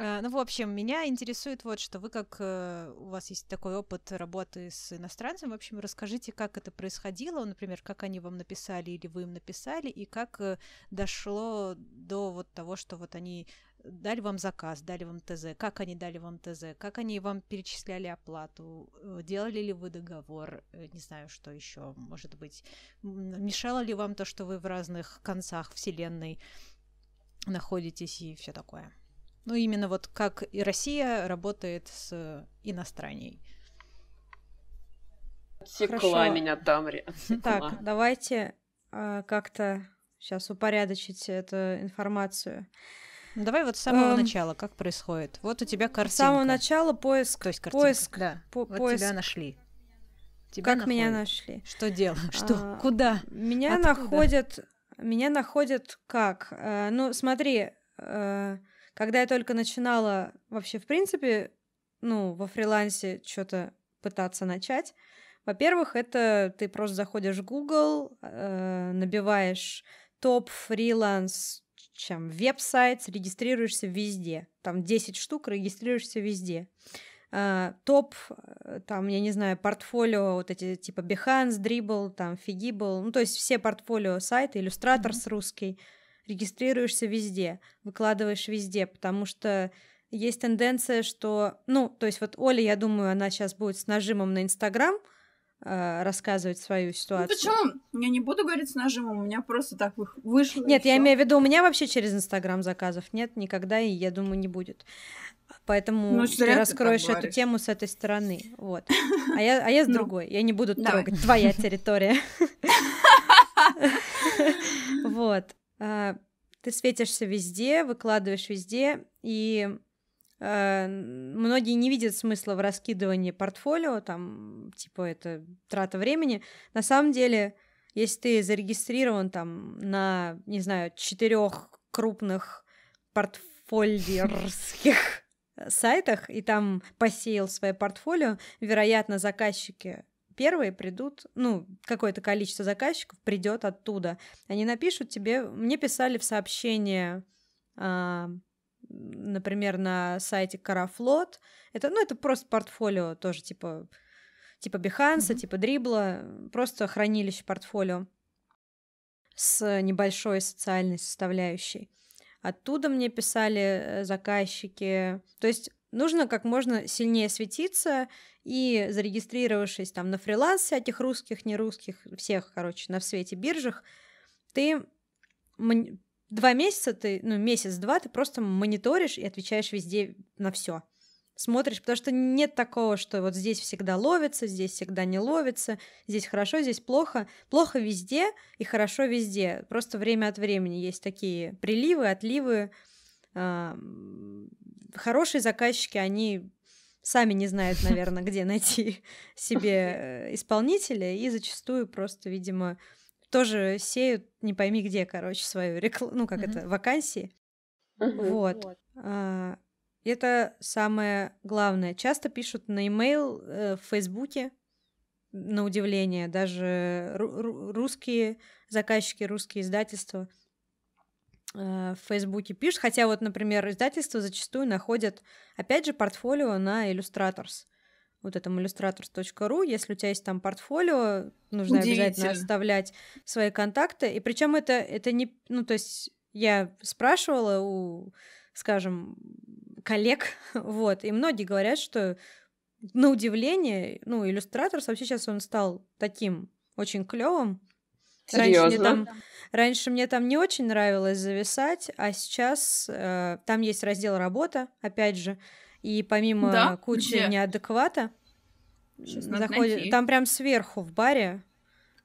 Э, Ну, в общем, меня интересует вот, что вы как э, у вас есть такой опыт работы с иностранцем, в общем, расскажите, как это происходило, например, как они вам написали или вы им написали, и как э, дошло до вот того, что вот они дали вам заказ, дали вам ТЗ, как они дали вам ТЗ, как они вам перечисляли оплату, делали ли вы договор, не знаю, что еще, может быть, мешало ли вам то, что вы в разных концах вселенной находитесь и все такое. Ну, именно вот как и Россия работает с иностраней. Отсекла Хорошо. меня Тамри. Так, давайте а, как-то сейчас упорядочить эту информацию. Ну, давай вот с самого Эм, начала, как происходит. Вот у тебя С картинка. самого начала поиск. То есть картинка, поиск, да. по- вот поиск. тебя нашли. Тебя как меня находят. нашли? Что делать? Что? А, Куда? Меня Откуда? находят. Меня находят как? Э, ну, смотри, э, когда я только начинала вообще, в принципе, ну, во фрилансе что-то пытаться начать, во-первых, это ты просто заходишь в Google, э, набиваешь топ фриланс, чем веб-сайт, регистрируешься везде. Там 10 штук, регистрируешься везде. А, топ, э, там, я не знаю, портфолио, вот эти типа Behance, Dribble, там, Figibble, ну, то есть все портфолио сайты, Иллюстраторс русский, регистрируешься везде, выкладываешь везде, потому что есть тенденция, что, ну, то есть вот Оля, я думаю, она сейчас будет с нажимом на Инстаграм э, рассказывать свою Ну, ситуацию. почему? Я не буду говорить с нажимом, у меня просто так вы- вышло. Нет, я всё. имею в виду, у меня вообще через Инстаграм заказов нет никогда, и я думаю, не будет. Поэтому Ну, ты зря ты раскроешь эту говоришь. тему с этой стороны. Вот. <laughs> А я, а я с Ну, другой. Я не буду давай. трогать. Твоя <laughs> территория. <laughs> Вот. А, Ты светишься везде, выкладываешь везде, и э, многие не видят смысла в раскидывании портфолио, там, типа, это трата времени. На самом деле, если ты зарегистрирован там на, не знаю, четырех крупных портфолиерских <laughs> сайтах и там посеял свое портфолио, вероятно, заказчики первые придут, ну, какое-то количество заказчиков придет оттуда. Они напишут тебе, мне писали в сообщение, а, например, на сайте Карафлот. Это, ну, это просто портфолио тоже, типа, типа Behance, mm-hmm. типа Дрибла, просто хранилище портфолио с небольшой социальной составляющей. Оттуда мне писали э, заказчики. То есть нужно как можно сильнее светиться и зарегистрировавшись там на фриланс всяких русских, не русских, всех, короче, на свете биржах, ты два месяца ты, ну, месяц-два ты просто мониторишь и отвечаешь везде на все смотришь, потому что нет такого, что вот здесь всегда ловится, здесь всегда не ловится, здесь хорошо, здесь плохо. Плохо везде и хорошо везде. Просто время от времени есть такие приливы, отливы. Хорошие заказчики, они сами не знают, наверное, где найти <laughs> себе э, исполнителя, и зачастую просто, видимо, тоже сеют не пойми где, короче, свою рекламу, ну, как это, вакансии. Вот. А, это самое главное. Часто пишут на имейл э, в Фейсбуке, на удивление, даже русские заказчики, русские издательства в Фейсбуке пишут. Хотя вот, например, издательства зачастую находят, опять же, портфолио на Illustrators. Вот этом illustrators.ru. Если у тебя есть там портфолио, нужно обязательно оставлять свои контакты. И причем это, это не... Ну, то есть я спрашивала у, скажем, коллег, <laughs> вот, и многие говорят, что на удивление, ну, иллюстратор вообще сейчас он стал таким очень клевым. Раньше мне, там, раньше мне там не очень нравилось зависать, а сейчас э, там есть раздел работа, опять же, и помимо да? кучи Где? неадеквата заходит, там прям сверху в баре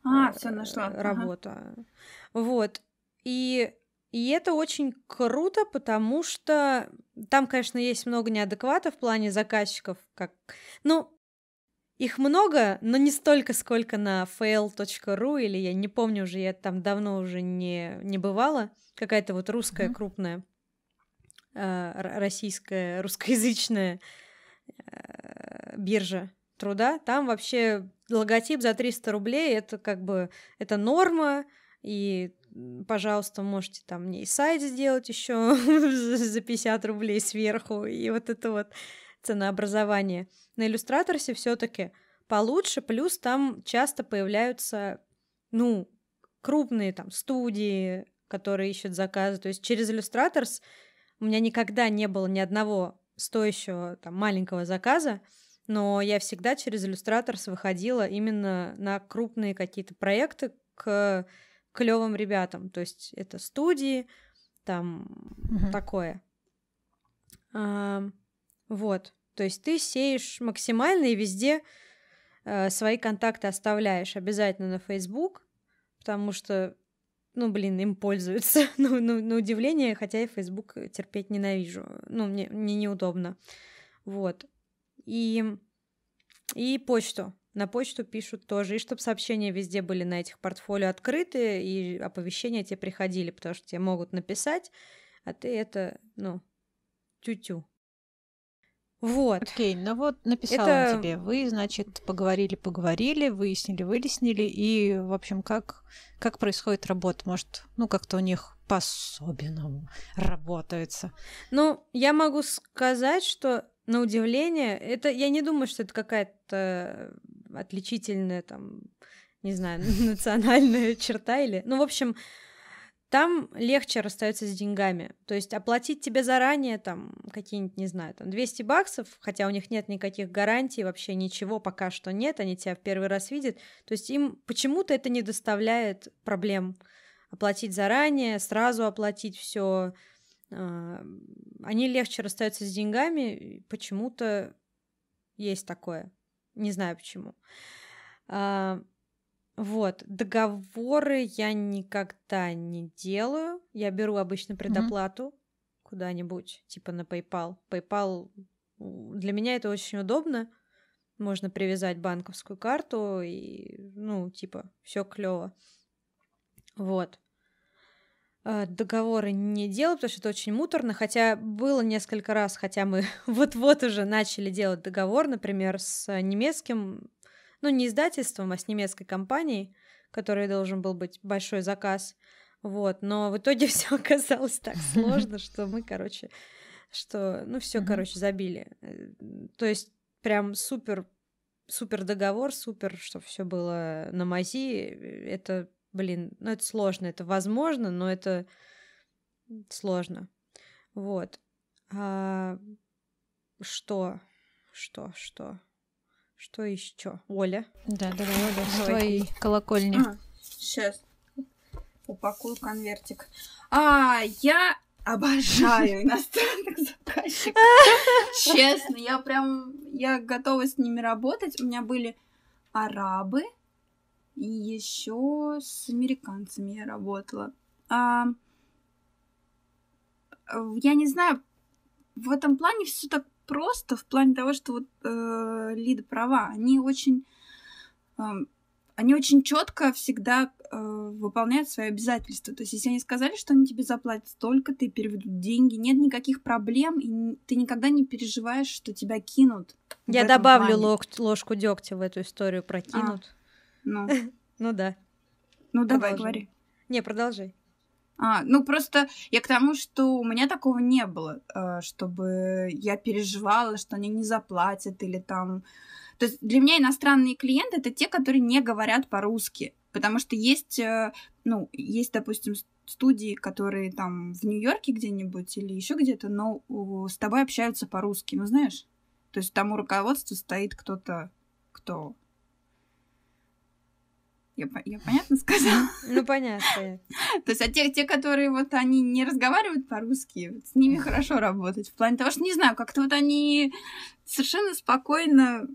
а, э, все нашла. работа. Ага. Вот. И и это очень круто, потому что там, конечно, есть много неадекватов в плане заказчиков, как... Ну, их много, но не столько, сколько на fail.ru, или я не помню уже, я там давно уже не, не бывала. Какая-то вот русская mm-hmm. крупная, э, российская, русскоязычная э, биржа труда. Там вообще логотип за 300 рублей, это как бы, это норма, и пожалуйста, можете там мне и сайт сделать еще <laughs> за 50 рублей сверху, и вот это вот ценообразование. На иллюстраторсе все-таки получше, плюс там часто появляются, ну, крупные там студии, которые ищут заказы. То есть через иллюстраторс у меня никогда не было ни одного стоящего там маленького заказа, но я всегда через иллюстраторс выходила именно на крупные какие-то проекты к клевым ребятам. То есть это студии, там угу. такое. А, вот. То есть ты сеешь максимально и везде э, свои контакты оставляешь обязательно на Facebook, потому что, ну, блин, им пользуются. <laughs> ну, ну, на удивление, хотя я Facebook терпеть ненавижу. Ну, мне, мне неудобно. Вот. И, и почту. На почту пишут тоже, и чтобы сообщения везде были на этих портфолио открыты, и оповещения тебе приходили, потому что тебе могут написать, а ты это, ну, тю-тю. Вот. Окей, ну вот написала это... тебе. Вы, значит, поговорили, поговорили, выяснили, выяснили, и, в общем, как, как происходит работа? Может, ну, как-то у них по-особенному работается? Ну, я могу сказать, что на удивление, это я не думаю, что это какая-то отличительная там, не знаю, <laughs> национальная черта или... Ну, в общем, там легче расстается с деньгами. То есть оплатить тебе заранее там какие-нибудь, не знаю, там 200 баксов, хотя у них нет никаких гарантий, вообще ничего пока что нет, они тебя в первый раз видят. То есть им почему-то это не доставляет проблем. Оплатить заранее, сразу оплатить все. А, они легче расстаются с деньгами, почему-то есть такое. Не знаю почему. Вот, договоры я никогда не делаю. Я беру обычно предоплату mm-hmm. куда-нибудь, типа на PayPal. PayPal для меня это очень удобно. Можно привязать банковскую карту и, ну, типа, все клево. Вот. А, договоры не делаю, потому что это очень муторно, хотя было несколько раз, хотя мы <laughs> вот-вот уже начали делать договор, например, с немецким ну, не издательством, а с немецкой компанией, которой должен был быть большой заказ. Вот, но в итоге <laughs> все оказалось так сложно, <laughs> что мы, короче, что, ну, все, короче, забили. Э, то есть прям супер супер договор, супер, чтобы все было на мази. Это, блин, ну это сложно, это возможно, но это сложно. Вот. А, что? Что? Что? Что еще? Оля. Да, давай, Оля, с твоей колокольни. А, сейчас. Упакую конвертик. А, я обожаю <laughs> иностранных заказчиков. <laughs> Честно, я прям, я готова с ними работать. У меня были арабы, и еще с американцами я работала. А, я не знаю, в этом плане все так просто, в плане того, что вот э, Лида права, они очень э, они очень четко всегда э, выполняют свои обязательства. То есть, если они сказали, что они тебе заплатят столько, ты переведут деньги, нет никаких проблем, и ты никогда не переживаешь, что тебя кинут. Я добавлю лог, ложку дегтя в эту историю, прокинут. А, ну. <laughs> ну да. Ну давай, говори. Не, продолжай. А, ну просто я к тому, что у меня такого не было, э, чтобы я переживала, что они не заплатят или там то есть для меня иностранные клиенты это те, которые не говорят по-русски. Потому что есть, э, ну, есть, допустим, студии, которые там в Нью-Йорке где-нибудь или еще где-то, но с тобой общаются по-русски, ну знаешь? То есть там у руководства стоит кто-то, кто... Я, я понятно сказала? Ну, понятно. <laughs> То есть, а те, те, которые вот они не разговаривают по-русски, с ними хорошо работать. В плане того, что, не знаю, как-то вот они совершенно спокойно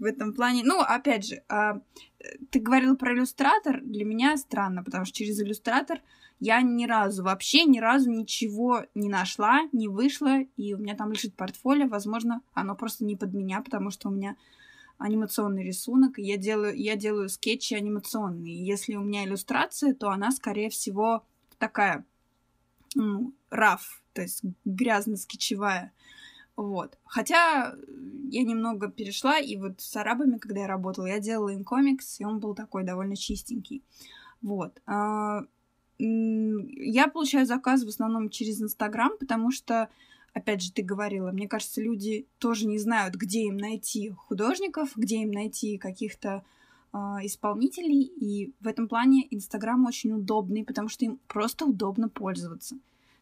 в этом плане. Ну, опять же, а, ты говорил про иллюстратор. Для меня странно, потому что через иллюстратор я ни разу, вообще ни разу ничего не нашла, не вышла, и у меня там лежит портфолио. Возможно, оно просто не под меня, потому что у меня анимационный рисунок, я делаю, я делаю скетчи анимационные. Если у меня иллюстрация, то она, скорее всего, такая, ну, то есть грязно-скетчевая. Вот. Хотя я немного перешла, и вот с арабами, когда я работала, я делала им комикс, и он был такой довольно чистенький. Вот. А, я получаю заказ в основном через Инстаграм, потому что, опять же, ты говорила, мне кажется, люди тоже не знают, где им найти художников, где им найти каких-то э, исполнителей, и в этом плане Инстаграм очень удобный, потому что им просто удобно пользоваться.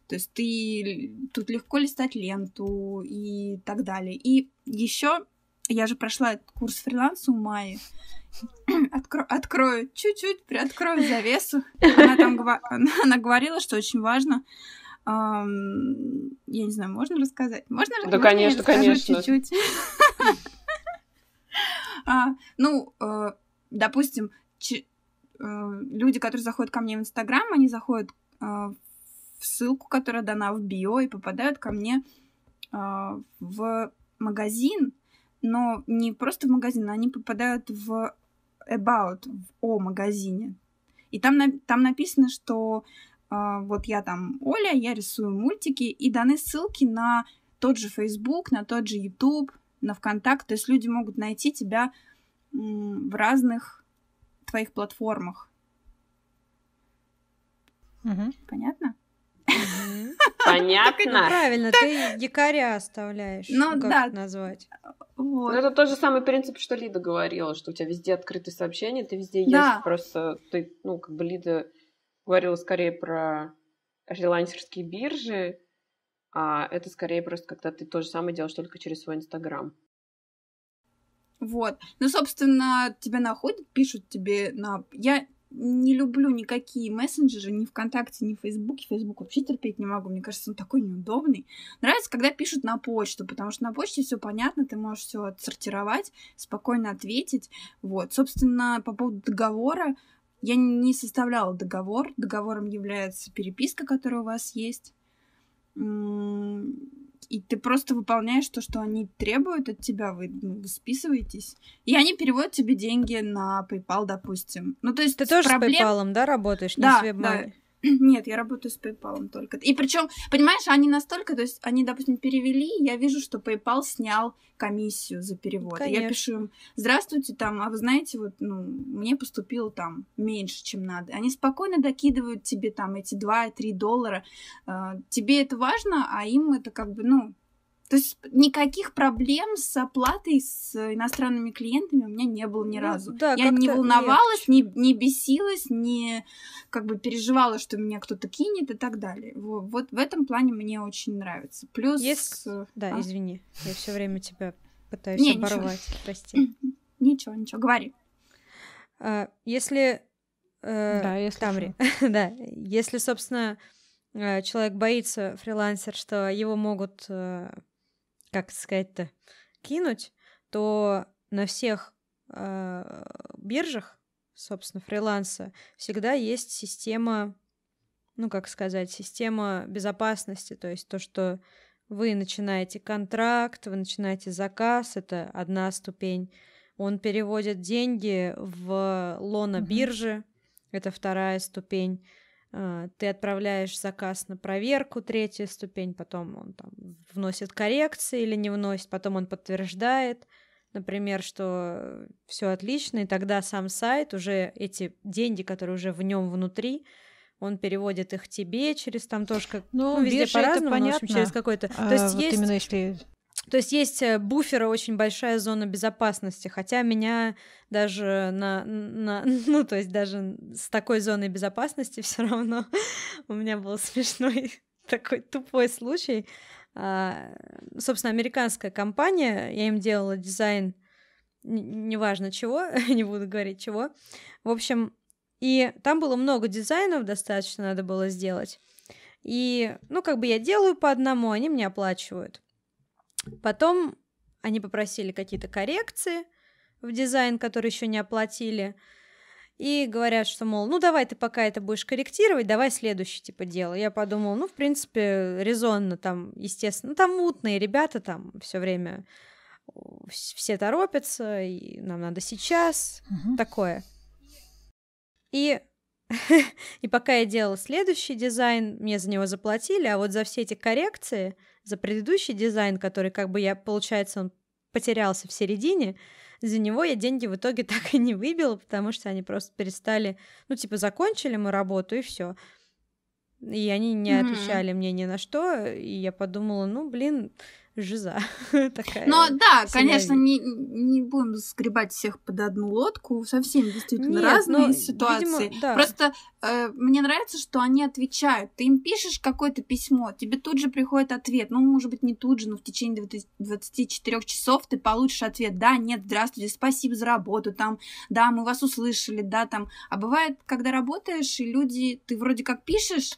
То есть ты тут легко листать ленту и так далее. И еще я же прошла курс фриланса у Майи. <clears throat> Откро открою чуть-чуть, приоткрою завесу. Она там она, <laughs> она говорила, что очень важно. Я не знаю, можно рассказать? Можно Да, можно конечно, конечно. Чуть-чуть. <laughs> а, ну, э, допустим, э, люди, которые заходят ко мне в Инстаграм, они заходят э, в ссылку, которая дана в био, и попадают ко мне в магазин, но не просто в магазин, они попадают в about, в о магазине. И там, там написано, что вот я там Оля, я рисую мультики, и даны ссылки на тот же Facebook, на тот же YouTube, на ВКонтакт. То есть люди могут найти тебя в разных твоих платформах. Угу. Понятно? <laughs> Понятно. Правильно, ты якоря оставляешь. Ну, ну да. назвать? Вот. Ну, это тот же самый принцип, что Лида говорила, что у тебя везде открытые сообщения, ты везде да. есть, просто ты, ну, как бы Лида говорила скорее про фрилансерские биржи, а это скорее просто когда ты то же самое делаешь только через свой Инстаграм. Вот. Ну, собственно, тебя находят, пишут тебе на... Я не люблю никакие мессенджеры, ни ВКонтакте, ни в Фейсбуке. Фейсбук вообще терпеть не могу. Мне кажется, он такой неудобный. Нравится, когда пишут на почту, потому что на почте все понятно, ты можешь все отсортировать, спокойно ответить. Вот. Собственно, по поводу договора, я не составляла договор. Договором является переписка, которая у вас есть и ты просто выполняешь то, что они требуют от тебя, вы, ну, вы списываетесь, и они переводят тебе деньги на PayPal, допустим. Ну, то есть Ты тоже проблем... с PayPal, да, работаешь, не да, с WebMoney? Да. <clears throat> Нет, я работаю с PayPal только. И причем, понимаешь, они настолько, то есть они, допустим, перевели, я вижу, что PayPal снял комиссию за перевод. Конечно. Я пишу им, здравствуйте, там, а вы знаете, вот, ну, мне поступило там меньше, чем надо. Они спокойно докидывают тебе там эти 2-3 доллара. А, Тебе это важно, а им это как бы, ну, то есть никаких проблем с оплатой с иностранными клиентами у меня не было ни Ну, разу. да, я не волновалась, не, не бесилась, не как бы переживала, что меня кто-то кинет и так далее. Во- Вот, в этом плане мне очень нравится. Плюс... Есть- Да, а? извини, я все время тебя пытаюсь Не, ничего. оборвать, прости. <laughs> Ничего, ничего, говори. А, Если... э, Да, я Тамри, <laughs> да, если, собственно, э, человек боится, фрилансер, что его могут, э, как сказать-то, кинуть, то на всех э, биржах, собственно, фриланса всегда есть система, ну, как сказать, система безопасности, то есть то, что вы начинаете контракт, вы начинаете заказ, это одна ступень, он переводит деньги в лона Мгм. биржи, это вторая ступень. А, Ты отправляешь заказ на проверку, третья ступень, потом он там вносит коррекции или не вносит, потом он подтверждает, например, что все отлично, и тогда сам сайт уже эти деньги, которые уже в нем внутри, он переводит их тебе через там тоже как Ну, ну, везде по-разному, но, в общем, через какой-то. А, То есть вот есть именно если то есть есть э, буфера очень большая зона безопасности, хотя меня даже на, на <laughs> ну то есть даже с такой зоной безопасности <laughs> все равно <laughs> у меня был смешной такой тупой случай. А, собственно, американская компания, я им делала дизайн, неважно чего, не буду говорить чего. В общем, и там было много дизайнов, достаточно надо было сделать. И, ну, как бы я делаю по одному, они мне оплачивают. Потом они попросили какие-то коррекции в дизайн, который еще не оплатили. И говорят, что, мол, ну давай ты пока это будешь корректировать, давай следующий типа дело. Я подумала, ну, в принципе, резонно там, естественно, ну, там мутные ребята там все время все торопятся, и нам надо сейчас, Мгм. такое. И, <laughs> и пока я делала следующий дизайн, мне за него заплатили, а вот за все эти коррекции, за предыдущий дизайн, который как бы я, получается, он потерялся в середине, за него я деньги в итоге <laughs> так и не выбила, потому что они просто перестали, ну, типа, закончили мы работу, и все. И они не отвечали мне ни на что, и я подумала, ну, блин, жиза <laughs> такая. Но да, себя конечно, не, не будем сгребать всех под одну лодку. Совсем действительно Нет, разные ну, ситуации. видимо, да. Просто э, мне нравится, что они отвечают. Ты им пишешь какое-то письмо, тебе тут же приходит ответ. Ну, может быть, не тут же, но в течение 20 24 часов ты получишь ответ. Да, нет, здравствуйте, спасибо за работу. Там, да, мы вас услышали, да, там. А бывает, когда работаешь, и люди, ты вроде как пишешь,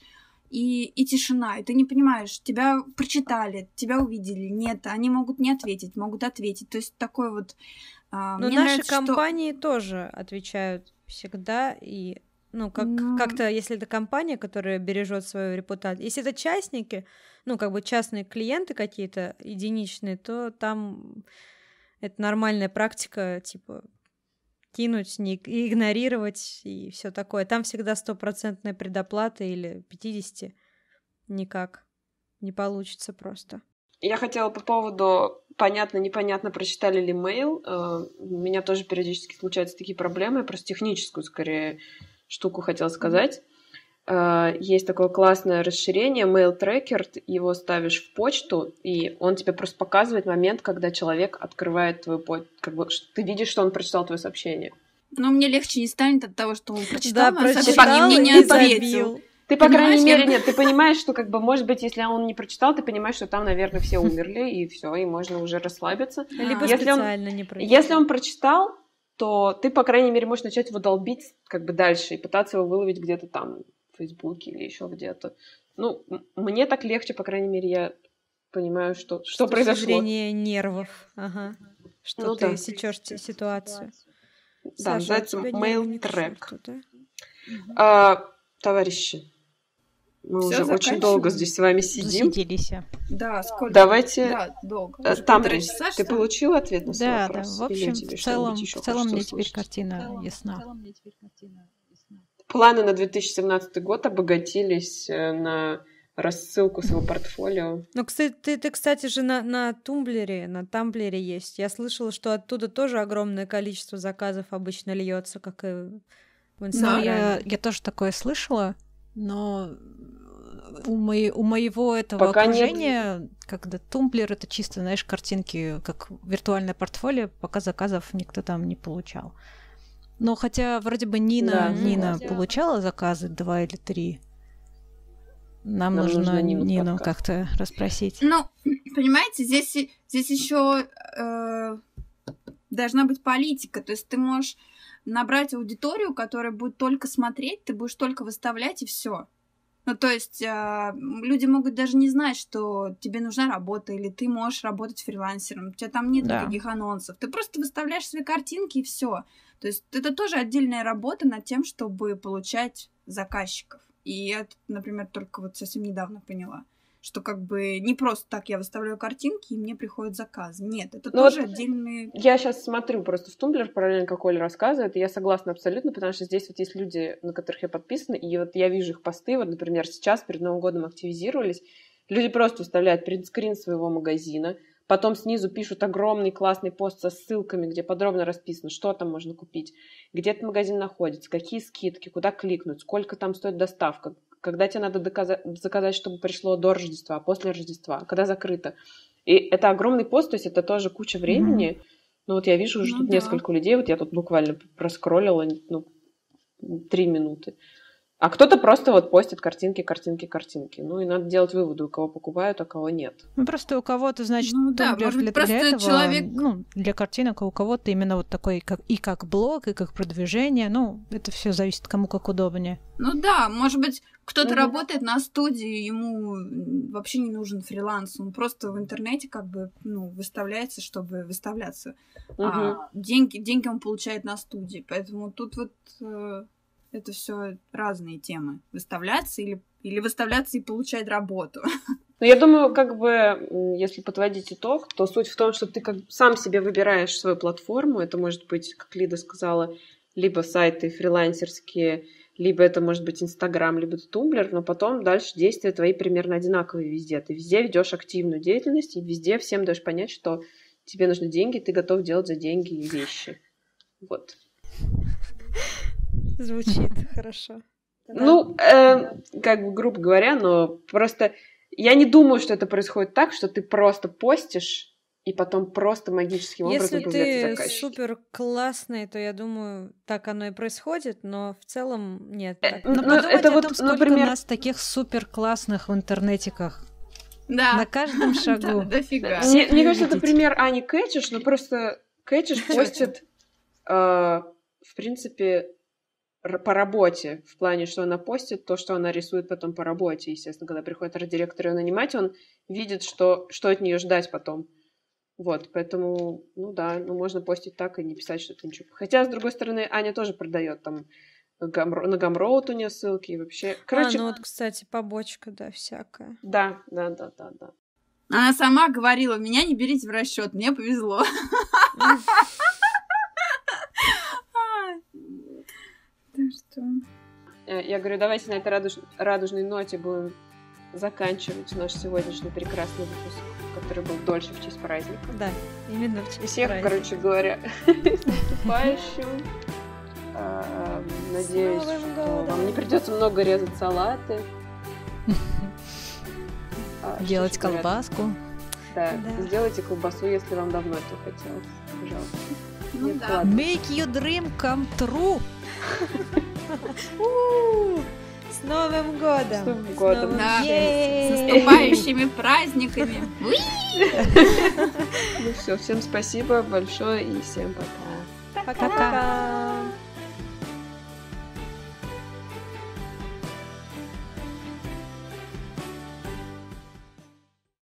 и, и тишина, и ты не понимаешь, тебя прочитали, тебя увидели, нет, они могут не ответить, могут ответить. То есть такой вот... а, Но наши нравится, что- компании тоже отвечают всегда и ну, как, Ну. как-то, если это компания, которая бережет свою репутацию, если это частники, ну, как бы частные клиенты какие-то единичные, то там это нормальная практика, типа, кинуть, не и игнорировать и все такое. Там всегда стопроцентная предоплата или 50 никак не получится просто. Я хотела по поводу понятно-непонятно, прочитали ли mail. Э, У меня тоже периодически случаются такие проблемы. Я просто техническую, скорее, штуку хотела сказать. Э, Есть такое классное расширение Mail Tracker. Ты Его ставишь в почту, и он тебе просто показывает момент, когда человек открывает твою почту. Как бы ты видишь, что он прочитал твое сообщение. Но мне легче не станет от того, что он прочитал Да, мое прочитал сообщение и мне не ответил. забил. Ты, по Понимаешь, крайней мере, нет, ты <laughs> понимаешь, что, как бы, может быть, если он не прочитал, ты понимаешь, что там, наверное, все умерли, и все, и можно уже расслабиться. Либо А, он- специально не прочитал. Если он прочитал, то ты, по крайней мере, можешь начать его долбить как бы дальше и пытаться его выловить где-то там в Фейсбуке или еще где-то. Ну, мне так легче, по крайней мере, я понимаю, что, что С точки произошло. зрения нервов. Ага. Что Ну ты да. сечешь ситуацию. Да, Саша, а называется mail track. что-то? А, товарищи, мы Всё, уже очень долго здесь с вами сидим. Засиделись. Да, сколько? Давайте, Да, долго. э, полтора часа, ты что ли? получил ответ на свой Да, да. вопрос? В общем, в целом, в целом мне теперь услышать? картина ясна. Планы на 2017 год обогатились э, на рассылку своего портфолио. Ну, кстати, ты, ты кстати же на, на Тумблере, на Тамблере есть. Я слышала, что оттуда тоже огромное количество заказов обычно льется, как и в Ну, Инстаграме. я, я тоже такое слышала, но у, моей, у моего этого Пока нет. окружения, когда Tumblr, это чисто, знаешь, картинки, как виртуальное портфолио, пока заказов никто там не получал. Но хотя вроде бы Нина, Да, Нина получала заказы два или три. Нам, Нам нужно, нужно Нину Нину, как-то расспросить. Ну, <clears throat> понимаете, здесь, здесь еще э, должна быть политика. То есть ты можешь набрать аудиторию, которая будет только смотреть, ты будешь только выставлять и все. Ну, то есть э, люди могут даже не знать, что тебе нужна работа, или ты можешь работать фрилансером. У тебя там нет Да. никаких анонсов. Ты просто выставляешь свои картинки и все. То есть это тоже отдельная работа над тем, чтобы получать заказчиков. И я, например, только вот совсем недавно поняла что как бы не просто так я выставляю картинки, и мне приходят заказы. Нет, это Ну тоже вот отдельные... Я сейчас смотрю просто в Тумблер, параллельно, как Оля рассказывает, и я согласна абсолютно, потому что здесь вот есть люди, на которых я подписана, и вот я вижу их посты, вот, например, сейчас перед Новым годом активизировались, люди просто выставляют принтскрин своего магазина, потом снизу пишут огромный классный пост со ссылками, где подробно расписано, что там можно купить, где этот магазин находится, какие скидки, куда кликнуть, сколько там стоит доставка, когда тебе надо доказа- заказать, чтобы пришло до Рождества, а после Рождества, когда закрыто. И это огромный пост, то есть это тоже куча времени. Ну вот я вижу уже Ну тут да. несколько людей, вот я тут буквально проскроллила, ну, три минуты. А кто-то просто вот постит картинки, картинки, картинки. Ну и надо делать выводы, у кого покупают, а кого нет. Ну, просто у кого-то, значит, Ну да, может быть, для, просто для этого, человек- ну, для картинок, а у кого-то именно вот такой, как и как блог, и как продвижение. Ну, это все зависит, кому как удобнее. Ну да, может быть, кто-то Мгм. работает на студии, ему вообще не нужен фриланс, он просто в интернете как бы ну, выставляется, чтобы выставляться. Мгм. А деньги, деньги он получает на студии, поэтому тут вот э, это все разные темы. Выставляться или, или выставляться и получать работу. <laughs> Ну, я думаю, как бы, если подводить итог, то суть в том, что ты как сам себе выбираешь свою платформу. Это может быть, как Лида сказала, либо сайты фрилансерские, либо это может быть Инстаграм, либо Тумблер, но потом дальше действия твои примерно одинаковые везде. Ты везде ведешь активную деятельность, и везде всем даешь понять, что тебе нужны деньги, ты готов делать за деньги вещи. Вот. Звучит <laughs> хорошо. Ну, э, как бы, грубо говоря, но просто я не думаю, что это происходит так, что ты просто постишь, и потом просто магическим образом Если ты супер классный, то я думаю, так оно и происходит, но в целом нет. Э, так. ну, Но Ну, подумайте это о вот, том, сколько например- у нас таких супер классных в интернетиках. Да. На каждом <laughs> Да, шагу. дофига. Все Мне, мне кажется, это пример Ани Кэтчиш, но просто Кэтчиш постит, э, в принципе, по работе, в плане, что она постит то, что она рисует потом по работе. Естественно, когда приходит арт-директор ее нанимать, он видит, что, что от нее ждать потом. Вот, поэтому, ну да, ну можно постить так и не писать, что это ничего. Хотя, с другой стороны, Аня тоже продает там Гамро- на Гамроуд у нее ссылки и вообще. Короче, А, ну вот, кстати, побочка, да, всякая. да, да, да, да, да. Она сама говорила, меня не берите в расчет, мне повезло. Так что... Э, Я говорю, давайте на этой радуж- радужной ноте будем заканчивать наш сегодняшний прекрасный выпуск, который был дольше в честь праздника. Да, именно в честь Всех, праздника. короче говоря, с <laughs> наступающим. А, Надеюсь, что вам не придется много резать салаты. А, Делать колбаску. Да, сделайте колбасу, если вам давно этого хотелось. Пожалуйста. Ну. Make your dream come true. С Новым годом! С Новым годом. Да. С наступающими праздниками. Ну все, всем спасибо большое и всем пока. Пока-пока!